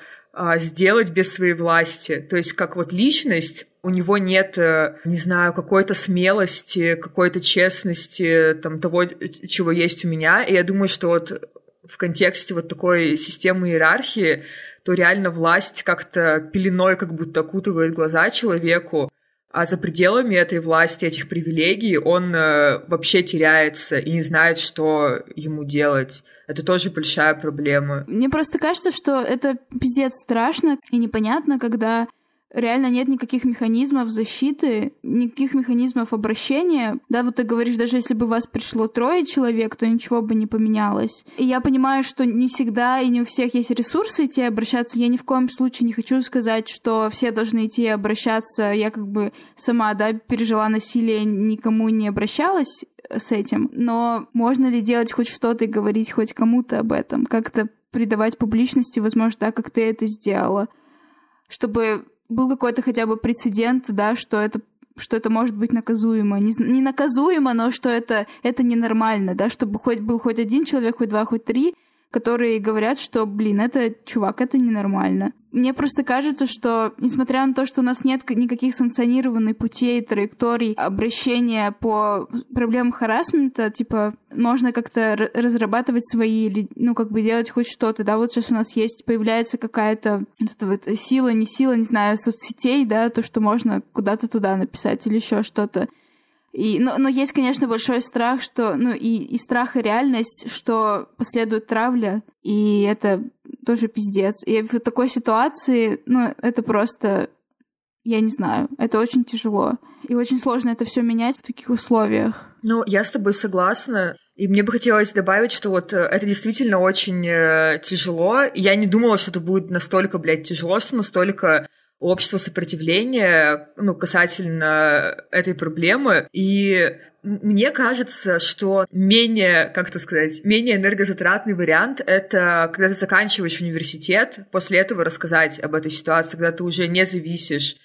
сделать без своей власти. То есть как вот личность, у него нет, э, не знаю, какой-то смелости, какой-то честности, там, того, чего есть у меня. И я думаю, что вот в контексте вот такой системы иерархии, то реально власть как-то пеленой как будто окутывает глаза человеку, а за пределами этой власти, этих привилегий, он э, вообще теряется и не знает, что ему делать. Это тоже большая проблема. Мне просто кажется, что это пиздец страшно и непонятно, когда реально нет никаких механизмов защиты, никаких механизмов обращения. Да, вот ты говоришь, даже если бы вас пришло трое человек, то ничего бы не поменялось. И я понимаю, что не всегда и не у всех есть ресурсы идти обращаться. Я ни в коем случае не хочу сказать, что все должны идти обращаться. Я как бы сама, да, пережила насилие, никому не обращалась с этим. Но можно ли делать хоть что-то и говорить хоть кому-то об этом? Как-то придавать публичности, возможно, так, как ты это сделала чтобы был какой-то хотя бы прецедент, да, что это что это может быть наказуемо. Не, не наказуемо, но что это, это ненормально, да, чтобы хоть был хоть один человек, хоть два, хоть три, которые говорят, что, блин, это, чувак, это ненормально. Мне просто кажется, что, несмотря на то, что у нас нет никаких санкционированных путей, траекторий обращения по проблемам харасмента, типа, можно как-то разрабатывать свои, ну, как бы делать хоть что-то, да, вот сейчас у нас есть, появляется какая-то вот вот сила, не сила, не знаю, соцсетей, да, то, что можно куда-то туда написать или еще что-то. И, но, но есть, конечно, большой страх, что, ну, и, и страх, и реальность, что последует травля, и это тоже пиздец. И в такой ситуации, ну, это просто, я не знаю, это очень тяжело. И очень сложно это все менять в таких условиях. Ну, я с тобой согласна. И мне бы хотелось добавить, что вот э, это действительно очень э, тяжело. Я не думала, что это будет настолько, блядь, тяжело, что настолько общество сопротивления ну, касательно этой проблемы. И мне кажется, что менее, как это сказать, менее энергозатратный вариант — это когда ты заканчиваешь университет, после этого рассказать об этой ситуации, когда ты уже не зависишь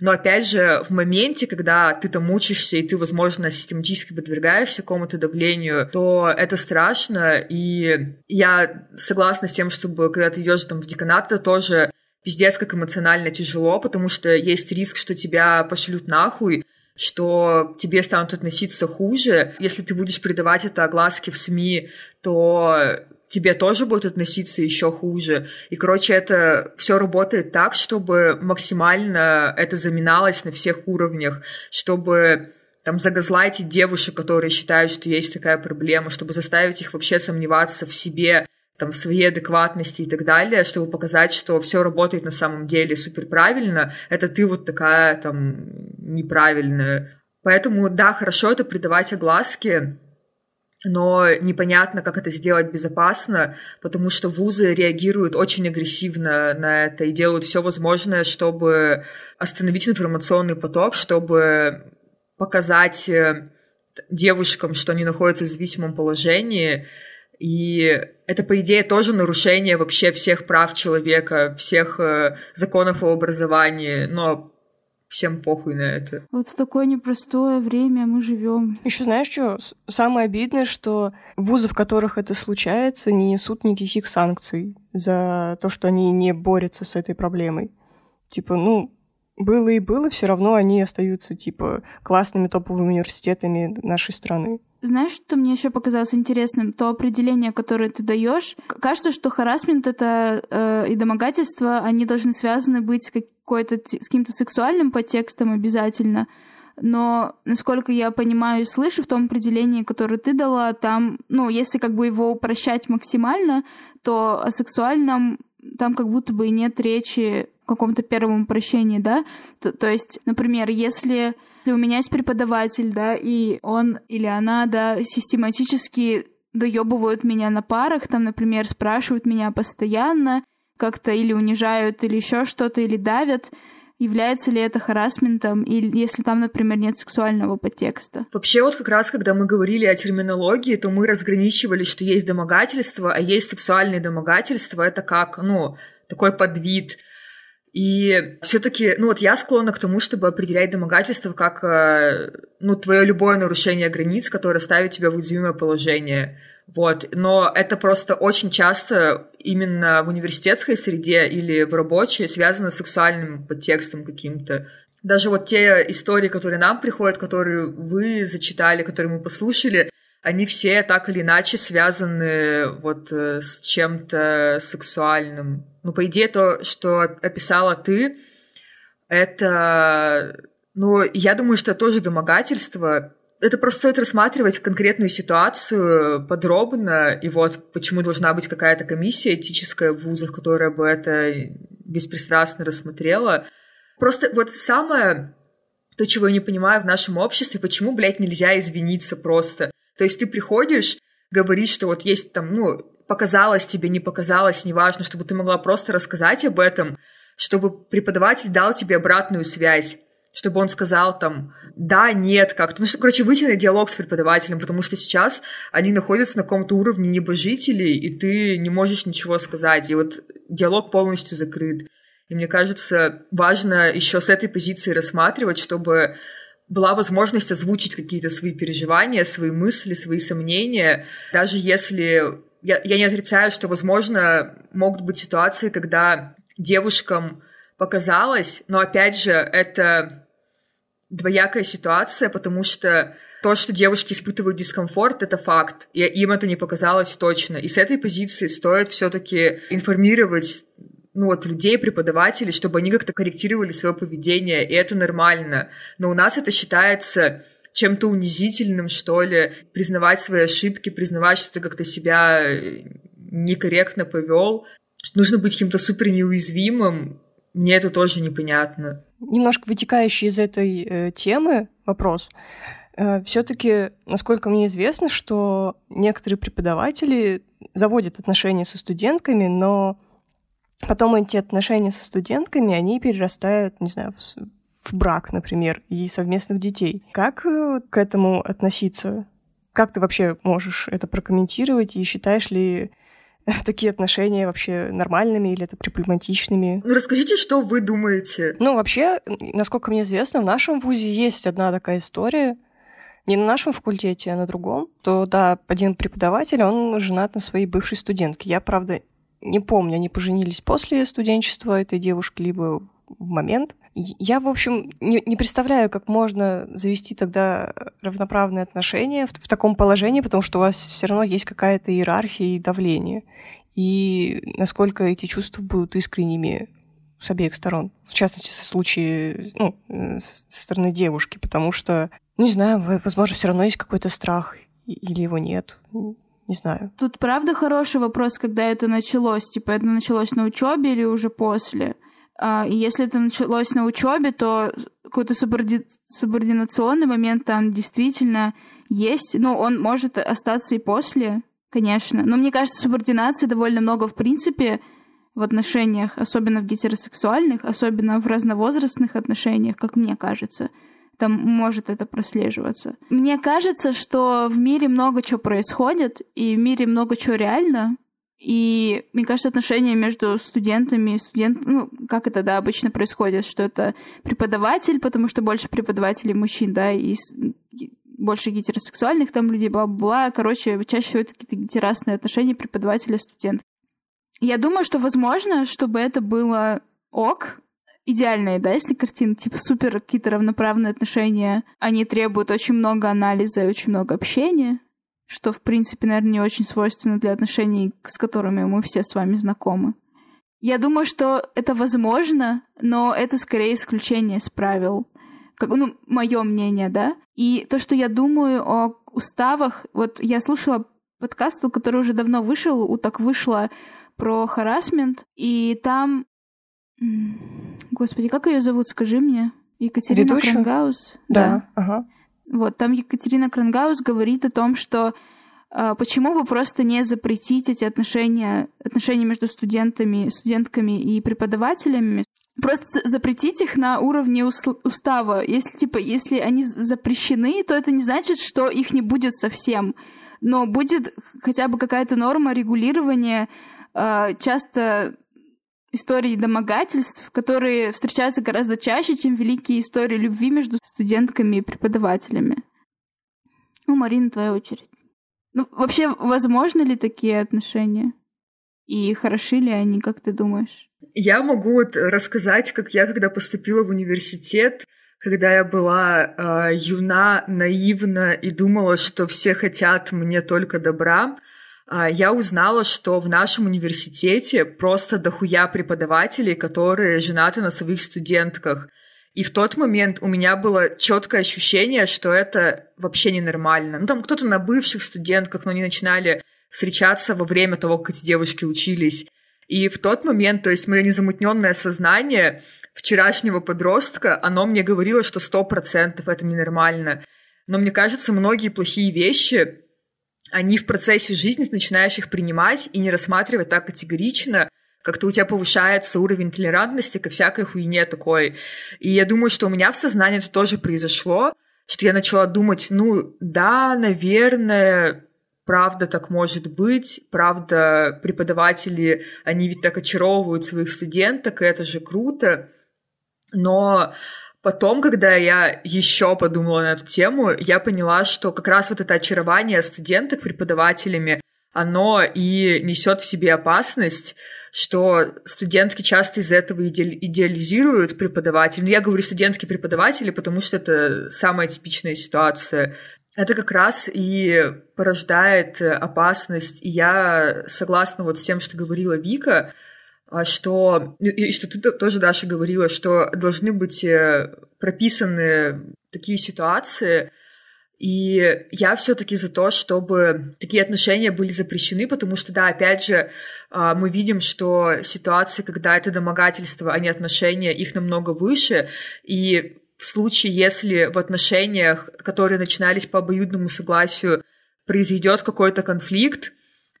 но опять же, в моменте, когда ты там учишься, и ты, возможно, систематически подвергаешься какому-то давлению, то это страшно. И я согласна с тем, чтобы когда ты идешь там в деканат, это тоже пиздец как эмоционально тяжело, потому что есть риск, что тебя пошлют нахуй, что к тебе станут относиться хуже. Если ты будешь придавать это огласке в СМИ, то тебе тоже будут относиться еще хуже. И, короче, это все работает так, чтобы максимально это заминалось на всех уровнях, чтобы там загазлайтить девушек, которые считают, что есть такая проблема, чтобы заставить их вообще сомневаться в себе, там, своей адекватности и так далее, чтобы показать, что все работает на самом деле супер правильно, это ты вот такая там неправильная. Поэтому, да, хорошо это придавать огласке, но непонятно, как это сделать безопасно, потому что вузы реагируют очень агрессивно на это и делают все возможное, чтобы остановить информационный поток, чтобы показать э, девушкам, что они находятся в зависимом положении. И это, по идее, тоже нарушение вообще всех прав человека, всех э, законов о образовании. Но всем похуй на это. Вот в такое непростое время мы живем. Еще знаешь что? Самое обидное, что вузы, в которых это случается, не несут никаких санкций за то, что они не борются с этой проблемой. Типа, ну, было и было, все равно они остаются, типа, классными топовыми университетами нашей страны. Знаешь, что мне еще показалось интересным? То определение, которое ты даешь. Кажется, что харасмент это э, и домогательство, они должны связаны быть с какой-то с каким-то сексуальным подтекстом обязательно. Но, насколько я понимаю и слышу, в том определении, которое ты дала, там, ну, если как бы его упрощать максимально, то о сексуальном там как будто бы и нет речи каком-то первом упрощении, да? То, то есть, например, если у меня есть преподаватель, да, и он или она, да, систематически доебывают меня на парах, там, например, спрашивают меня постоянно, как-то или унижают, или еще что-то, или давят, является ли это харасментом, или если там, например, нет сексуального подтекста. Вообще вот как раз, когда мы говорили о терминологии, то мы разграничивали, что есть домогательство, а есть сексуальные домогательства. Это как, ну, такой подвид и все-таки, ну вот я склонна к тому, чтобы определять домогательство как, э, ну, твое любое нарушение границ, которое ставит тебя в уязвимое положение. Вот. Но это просто очень часто именно в университетской среде или в рабочей связано с сексуальным подтекстом каким-то. Даже вот те истории, которые нам приходят, которые вы зачитали, которые мы послушали, они все так или иначе связаны вот э, с чем-то сексуальным. Ну, по идее, то, что описала ты, это, ну, я думаю, что это тоже домогательство. Это просто стоит рассматривать конкретную ситуацию подробно, и вот почему должна быть какая-то комиссия этическая в вузах, которая бы это беспристрастно рассмотрела. Просто вот самое, то, чего я не понимаю в нашем обществе, почему, блядь, нельзя извиниться просто. То есть ты приходишь, говоришь, что вот есть там, ну, показалось тебе, не показалось, неважно, чтобы ты могла просто рассказать об этом, чтобы преподаватель дал тебе обратную связь, чтобы он сказал там «да», «нет», как-то. Ну, что, короче, на диалог с преподавателем, потому что сейчас они находятся на каком-то уровне небожителей, и ты не можешь ничего сказать, и вот диалог полностью закрыт. И мне кажется, важно еще с этой позиции рассматривать, чтобы была возможность озвучить какие-то свои переживания, свои мысли, свои сомнения, даже если я, я не отрицаю, что, возможно, могут быть ситуации, когда девушкам показалось, но опять же, это двоякая ситуация, потому что то, что девушки испытывают дискомфорт, это факт, и им это не показалось точно. И с этой позиции стоит все-таки информировать ну вот людей, преподавателей, чтобы они как-то корректировали свое поведение, и это нормально. Но у нас это считается чем-то унизительным, что ли, признавать свои ошибки, признавать, что ты как-то себя э, некорректно повел. Нужно быть каким-то супер неуязвимым. Мне это тоже непонятно. Немножко вытекающий из этой э, темы вопрос. Э, Все-таки, насколько мне известно, что некоторые преподаватели заводят отношения со студентками, но Потом эти отношения со студентками, они перерастают, не знаю, в, в брак, например, и совместных детей. Как э, к этому относиться? Как ты вообще можешь это прокомментировать? И считаешь ли такие отношения вообще нормальными или это проблематичными? Ну, расскажите, что вы думаете. Ну, вообще, насколько мне известно, в нашем ВУЗе есть одна такая история, не на нашем факультете, а на другом, то, да, один преподаватель, он женат на своей бывшей студентке. Я, правда, не помню, они поженились после студенчества этой девушки, либо в момент. Я, в общем, не, не представляю, как можно завести тогда равноправные отношения в, в таком положении, потому что у вас все равно есть какая-то иерархия и давление. И насколько эти чувства будут искренними с обеих сторон. В частности, в случае ну, со стороны девушки, потому что, не знаю, возможно, все равно есть какой-то страх, или его нет. Не знаю. Тут правда хороший вопрос, когда это началось. Типа, это началось на учебе или уже после? А, и если это началось на учебе, то какой-то суборди... субординационный момент там действительно есть. Ну, он может остаться и после, конечно. Но мне кажется, субординации довольно много в принципе в отношениях, особенно в гетеросексуальных, особенно в разновозрастных отношениях, как мне кажется. Там может это прослеживаться. Мне кажется, что в мире много чего происходит, и в мире много чего реально, и мне кажется, отношения между студентами и студент, ну, как это, да, обычно происходит, что это преподаватель, потому что больше преподавателей мужчин, да, и больше гетеросексуальных там людей, бла-бла. Короче, чаще всего это какие-то гетерасные отношения преподавателя-студент. Я думаю, что возможно, чтобы это было ок, идеальные, да, если картины, типа супер какие-то равноправные отношения, они требуют очень много анализа и очень много общения, что, в принципе, наверное, не очень свойственно для отношений, с которыми мы все с вами знакомы. Я думаю, что это возможно, но это скорее исключение из правил. Как, ну, мое мнение, да. И то, что я думаю о уставах, вот я слушала подкаст, который уже давно вышел, у так вышло про харасмент, и там... Господи, как ее зовут, скажи мне? Екатерина Ведущую? Крангаус? Да, да. ага. Вот, там Екатерина Крангаус говорит о том, что э, почему бы просто не запретить эти отношения, отношения между студентами, студентками и преподавателями, просто запретить их на уровне устава. Если, типа, если они запрещены, то это не значит, что их не будет совсем. Но будет хотя бы какая-то норма регулирования э, часто истории домогательств, которые встречаются гораздо чаще, чем великие истории любви между студентками и преподавателями. Ну, Марина, твоя очередь. Ну, вообще, возможны ли такие отношения? И хороши ли они, как ты думаешь? Я могу вот рассказать, как я, когда поступила в университет, когда я была э, юна, наивна и думала, что все хотят мне только добра, я узнала, что в нашем университете просто дохуя преподавателей, которые женаты на своих студентках. И в тот момент у меня было четкое ощущение, что это вообще ненормально. Ну, там кто-то на бывших студентках, но они начинали встречаться во время того, как эти девушки учились. И в тот момент, то есть мое незамутненное сознание вчерашнего подростка, оно мне говорило, что сто процентов это ненормально. Но мне кажется, многие плохие вещи они в процессе жизни начинаешь их принимать и не рассматривать так категорично, как-то у тебя повышается уровень толерантности ко всякой хуйне такой. И я думаю, что у меня в сознании это тоже произошло, что я начала думать, ну да, наверное, правда так может быть, правда преподаватели, они ведь так очаровывают своих студенток, и это же круто. Но Потом, когда я еще подумала на эту тему, я поняла, что как раз вот это очарование студенток преподавателями, оно и несет в себе опасность, что студентки часто из этого идеализируют преподавателей. Ну, я говорю студентки-преподаватели, потому что это самая типичная ситуация. Это как раз и порождает опасность. И я согласна вот с тем, что говорила Вика, что, и что ты тоже, Даша, говорила, что должны быть э, прописаны такие ситуации, и я все-таки за то, чтобы такие отношения были запрещены, потому что, да, опять же, а, мы видим, что ситуации, когда это домогательство, а не отношения, их намного выше, и в случае, если в отношениях, которые начинались по обоюдному согласию, произойдет какой-то конфликт,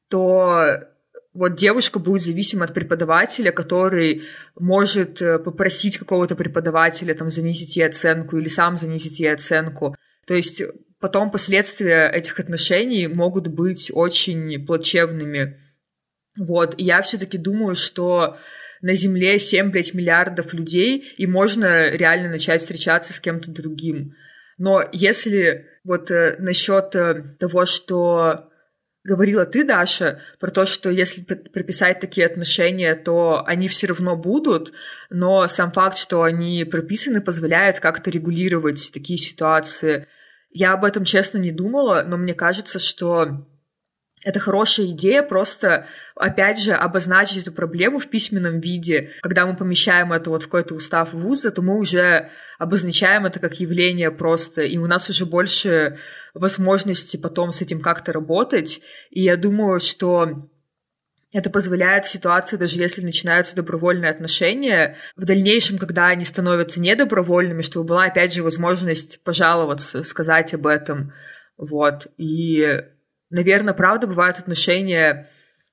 то вот девушка будет зависима от преподавателя, который может э, попросить какого-то преподавателя там занизить ей оценку или сам занизить ей оценку. То есть потом последствия этих отношений могут быть очень плачевными. Вот, и я все-таки думаю, что на Земле 7, блядь, миллиардов людей, и можно реально начать встречаться с кем-то другим. Но если вот э, насчет э, того, что говорила ты, Даша, про то, что если прописать такие отношения, то они все равно будут, но сам факт, что они прописаны, позволяет как-то регулировать такие ситуации. Я об этом, честно, не думала, но мне кажется, что это хорошая идея просто, опять же, обозначить эту проблему в письменном виде. Когда мы помещаем это вот в какой-то устав вуза, то мы уже обозначаем это как явление просто, и у нас уже больше возможности потом с этим как-то работать. И я думаю, что это позволяет в ситуации, даже если начинаются добровольные отношения, в дальнейшем, когда они становятся недобровольными, чтобы была, опять же, возможность пожаловаться, сказать об этом. Вот. И наверное, правда, бывают отношения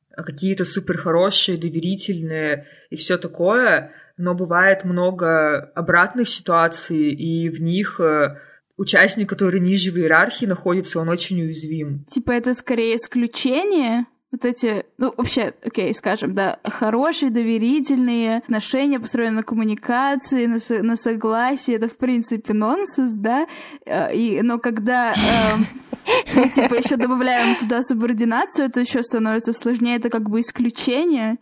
э, какие-то супер хорошие, доверительные и все такое, но бывает много обратных ситуаций, и в них э, участник, который ниже в иерархии находится, он очень уязвим. Типа это скорее исключение, вот эти, ну, вообще, окей, скажем, да, хорошие, доверительные отношения, построенные на коммуникации, на, со, на согласии, это, в принципе, нонсенс, да, э, и, но когда э, мы, типа, еще добавляем туда субординацию, это еще становится сложнее, это как бы исключение,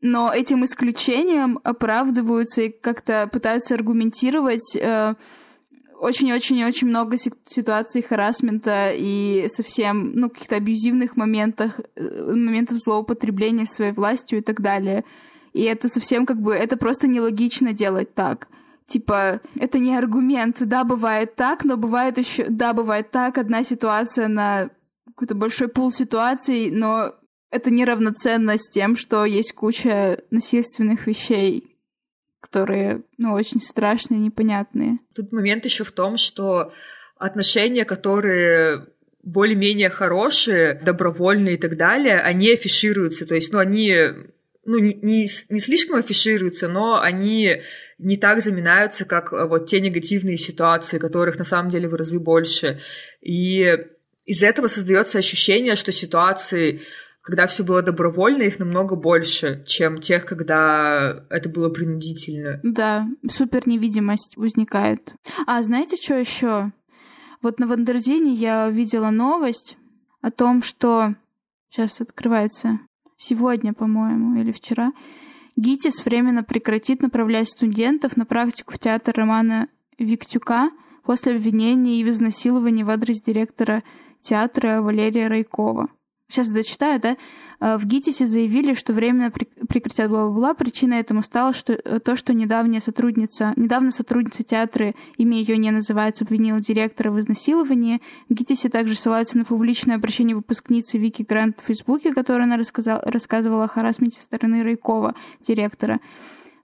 но этим исключением оправдываются и как-то пытаются аргументировать э, очень-очень-очень много ситуаций харасмента и совсем, ну, каких-то абьюзивных моментах, э, моментов злоупотребления своей властью и так далее. И это совсем как бы, это просто нелогично делать так. Типа, это не аргумент. Да, бывает так, но бывает еще, да, бывает так, одна ситуация на какой-то большой пул ситуаций, но это неравноценно с тем, что есть куча насильственных вещей, которые, ну, очень страшные, непонятные. Тут момент еще в том, что отношения, которые более-менее хорошие, добровольные и так далее, они афишируются, то есть, ну, они ну, не, не, не слишком афишируются, но они не так заминаются, как э, вот те негативные ситуации, которых на самом деле в разы больше. И из этого создается ощущение, что ситуации когда все было добровольно, их намного больше, чем тех, когда это было принудительно. Да, супер невидимость возникает. А знаете, что еще? Вот на Wonderzine я видела новость о том, что сейчас открывается сегодня, по-моему, или вчера, ГИТИС временно прекратит направлять студентов на практику в театр Романа Виктюка после обвинения в изнасиловании в адрес директора театра Валерия Райкова. Сейчас дочитаю, да, в ГИТИСе заявили, что временно прекратят бла-бла-бла. Причиной этому стало что, э, то, что недавняя сотрудница, недавно сотрудница театра, имя ее не называется, обвинила директора в изнасиловании. В ГИТИСе также ссылаются на публичное обращение выпускницы Вики Грант в Фейсбуке, которая она рассказала, рассказывала о харасменте стороны Райкова, директора.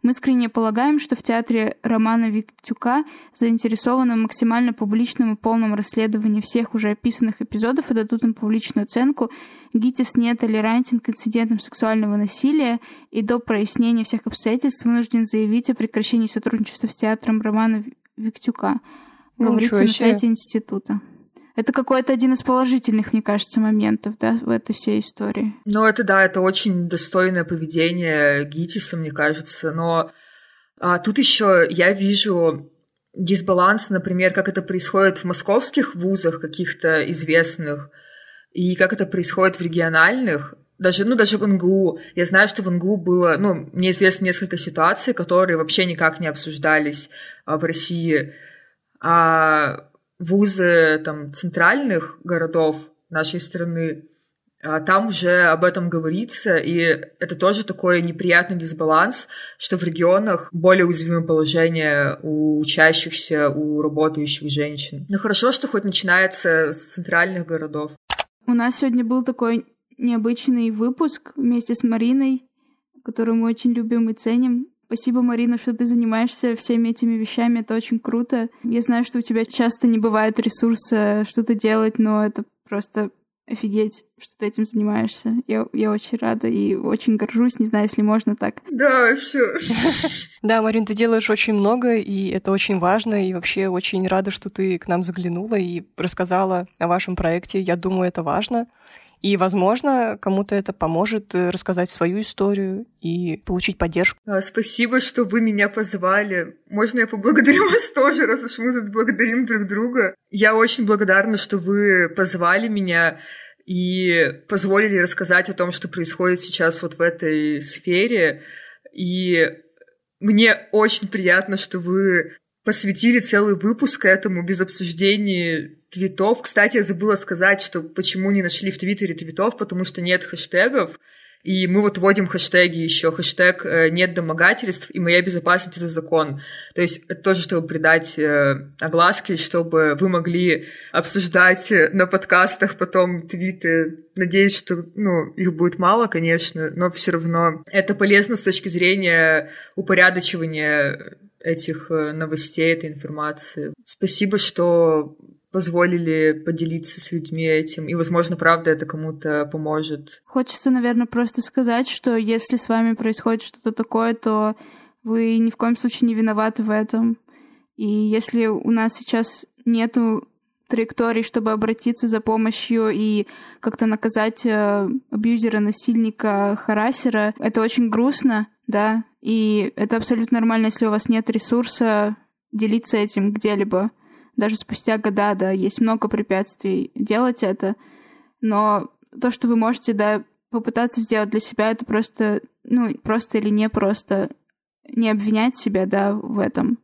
Мы искренне полагаем, что в театре Романа Виктюка заинтересованы в максимально публичном и полном расследовании всех уже описанных эпизодов и дадут им публичную оценку. ГИТИС не толерантен к инцидентам сексуального насилия и до прояснения всех обстоятельств вынужден заявить о прекращении сотрудничества с театром Романа Виктюка. Говорится на сайте института. Это какой-то один из положительных, мне кажется, моментов, да, в этой всей истории. Ну, это да, это очень достойное поведение Гитиса, мне кажется. Но а, тут еще я вижу дисбаланс, например, как это происходит в московских вузах каких-то известных, и как это происходит в региональных, даже, ну, даже в НГУ. Я знаю, что в НГУ было, ну, мне известно несколько ситуаций, которые вообще никак не обсуждались а, в России. А вузы там, центральных городов нашей страны, а там уже об этом говорится, и это тоже такой неприятный дисбаланс, что в регионах более уязвимое положение у учащихся, у работающих женщин. Но хорошо, что хоть начинается с центральных городов. У нас сегодня был такой необычный выпуск вместе с Мариной, которую мы очень любим и ценим. Спасибо, Марина, что ты занимаешься всеми этими вещами. Это очень круто. Я знаю, что у тебя часто не бывает ресурса что-то делать, но это просто офигеть, что ты этим занимаешься. Я, я очень рада и очень горжусь, не знаю, если можно так. Да, все. Да, Марин, ты делаешь очень много, и это очень важно, и вообще очень рада, что ты к нам заглянула и рассказала о вашем проекте. Я думаю, это важно. И, возможно, кому-то это поможет э, рассказать свою историю и получить поддержку. А, спасибо, что вы меня позвали. Можно я поблагодарю вас тоже, раз уж мы тут благодарим друг друга. Я очень благодарна, что вы позвали меня. и позволили рассказать о том, что происходит сейчас вот в этой сфере. И мне очень приятно, что вы посвятили целый выпуск этому без обсуждения твитов. Кстати, я забыла сказать, что почему не нашли в Твиттере твитов, потому что нет хэштегов. И мы вот вводим хэштеги еще, хэштег э, «нет домогательств» и «моя безопасность – это закон». То есть это тоже, чтобы придать э, огласки, чтобы вы могли обсуждать э, на подкастах потом твиты. Надеюсь, что ну, их будет мало, конечно, но все равно это полезно с точки зрения упорядочивания этих новостей, этой информации. Спасибо, что позволили поделиться с людьми этим, и, возможно, правда, это кому-то поможет. Хочется, наверное, просто сказать, что если с вами происходит что-то такое, то вы ни в коем случае не виноваты в этом. И если у нас сейчас нету траектории, чтобы обратиться за помощью и как-то наказать э, абьюзера, насильника, харасера, это очень грустно, да, и это абсолютно нормально, если у вас нет ресурса делиться этим где-либо даже спустя года, да, есть много препятствий делать это, но то, что вы можете, да, попытаться сделать для себя, это просто, ну, просто или не просто не обвинять себя, да, в этом.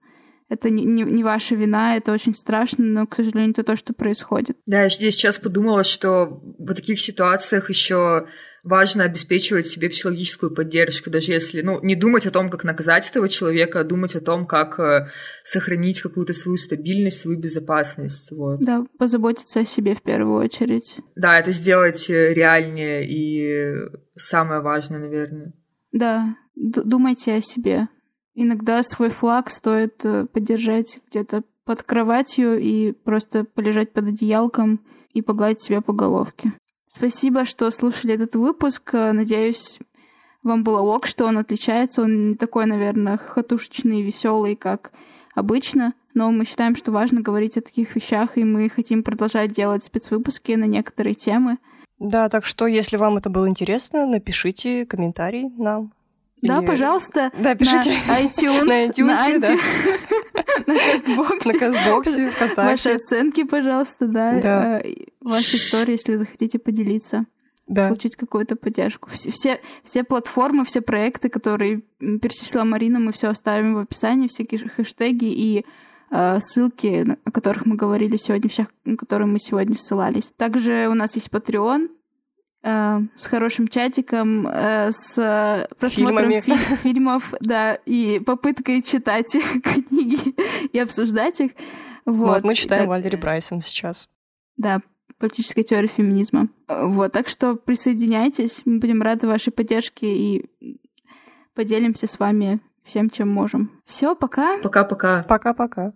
Это не, не, не ваша вина, это очень страшно, но, к сожалению, это то, что происходит. Да, я здесь сейчас подумала, что в таких ситуациях еще важно обеспечивать себе психологическую поддержку, даже если, ну, не думать о том, как наказать этого человека, а думать о том, как э, сохранить какую-то свою стабильность, свою безопасность. Вот. Да, позаботиться о себе в первую очередь. Да, это сделать э, реальнее и самое важное, наверное. Да, думайте о себе. Иногда свой флаг стоит э, поддержать где-то под кроватью и просто полежать под одеялком и погладить себя по головке. Спасибо, что слушали этот выпуск. Надеюсь, вам было ок, что он отличается. Он не такой, наверное, хатушечный и веселый, как обычно. Но мы считаем, что важно говорить о таких вещах, и мы хотим продолжать делать спецвыпуски на некоторые темы. Да, так что, если вам это было интересно, напишите комментарий нам. Да, Или... пожалуйста. Да, пишите. На iTunes. На iTunes, на да. На Казбоксе. На Казбоксе, ВКонтакте. Ваши оценки, пожалуйста, да. Да. Э, ваши истории, если вы захотите поделиться. Да. Получить какую-то поддержку. Все, все, все платформы, все проекты, которые перечислила Марина, мы все оставим в описании, всякие хэштеги и э, ссылки, о которых мы говорили сегодня, всех, на которые мы сегодня ссылались. Также у нас есть Patreon, Э, с хорошим чатиком, э, с просмотром фи фильмов, да, и попыткой читать книги и обсуждать их. Вот, вот мы читаем так... Валери Брайсон сейчас. Да, политическая теория феминизма. Вот, так что присоединяйтесь, мы будем рады вашей поддержке и поделимся с вами всем, чем можем. Все, пока. Пока-пока. Пока-пока.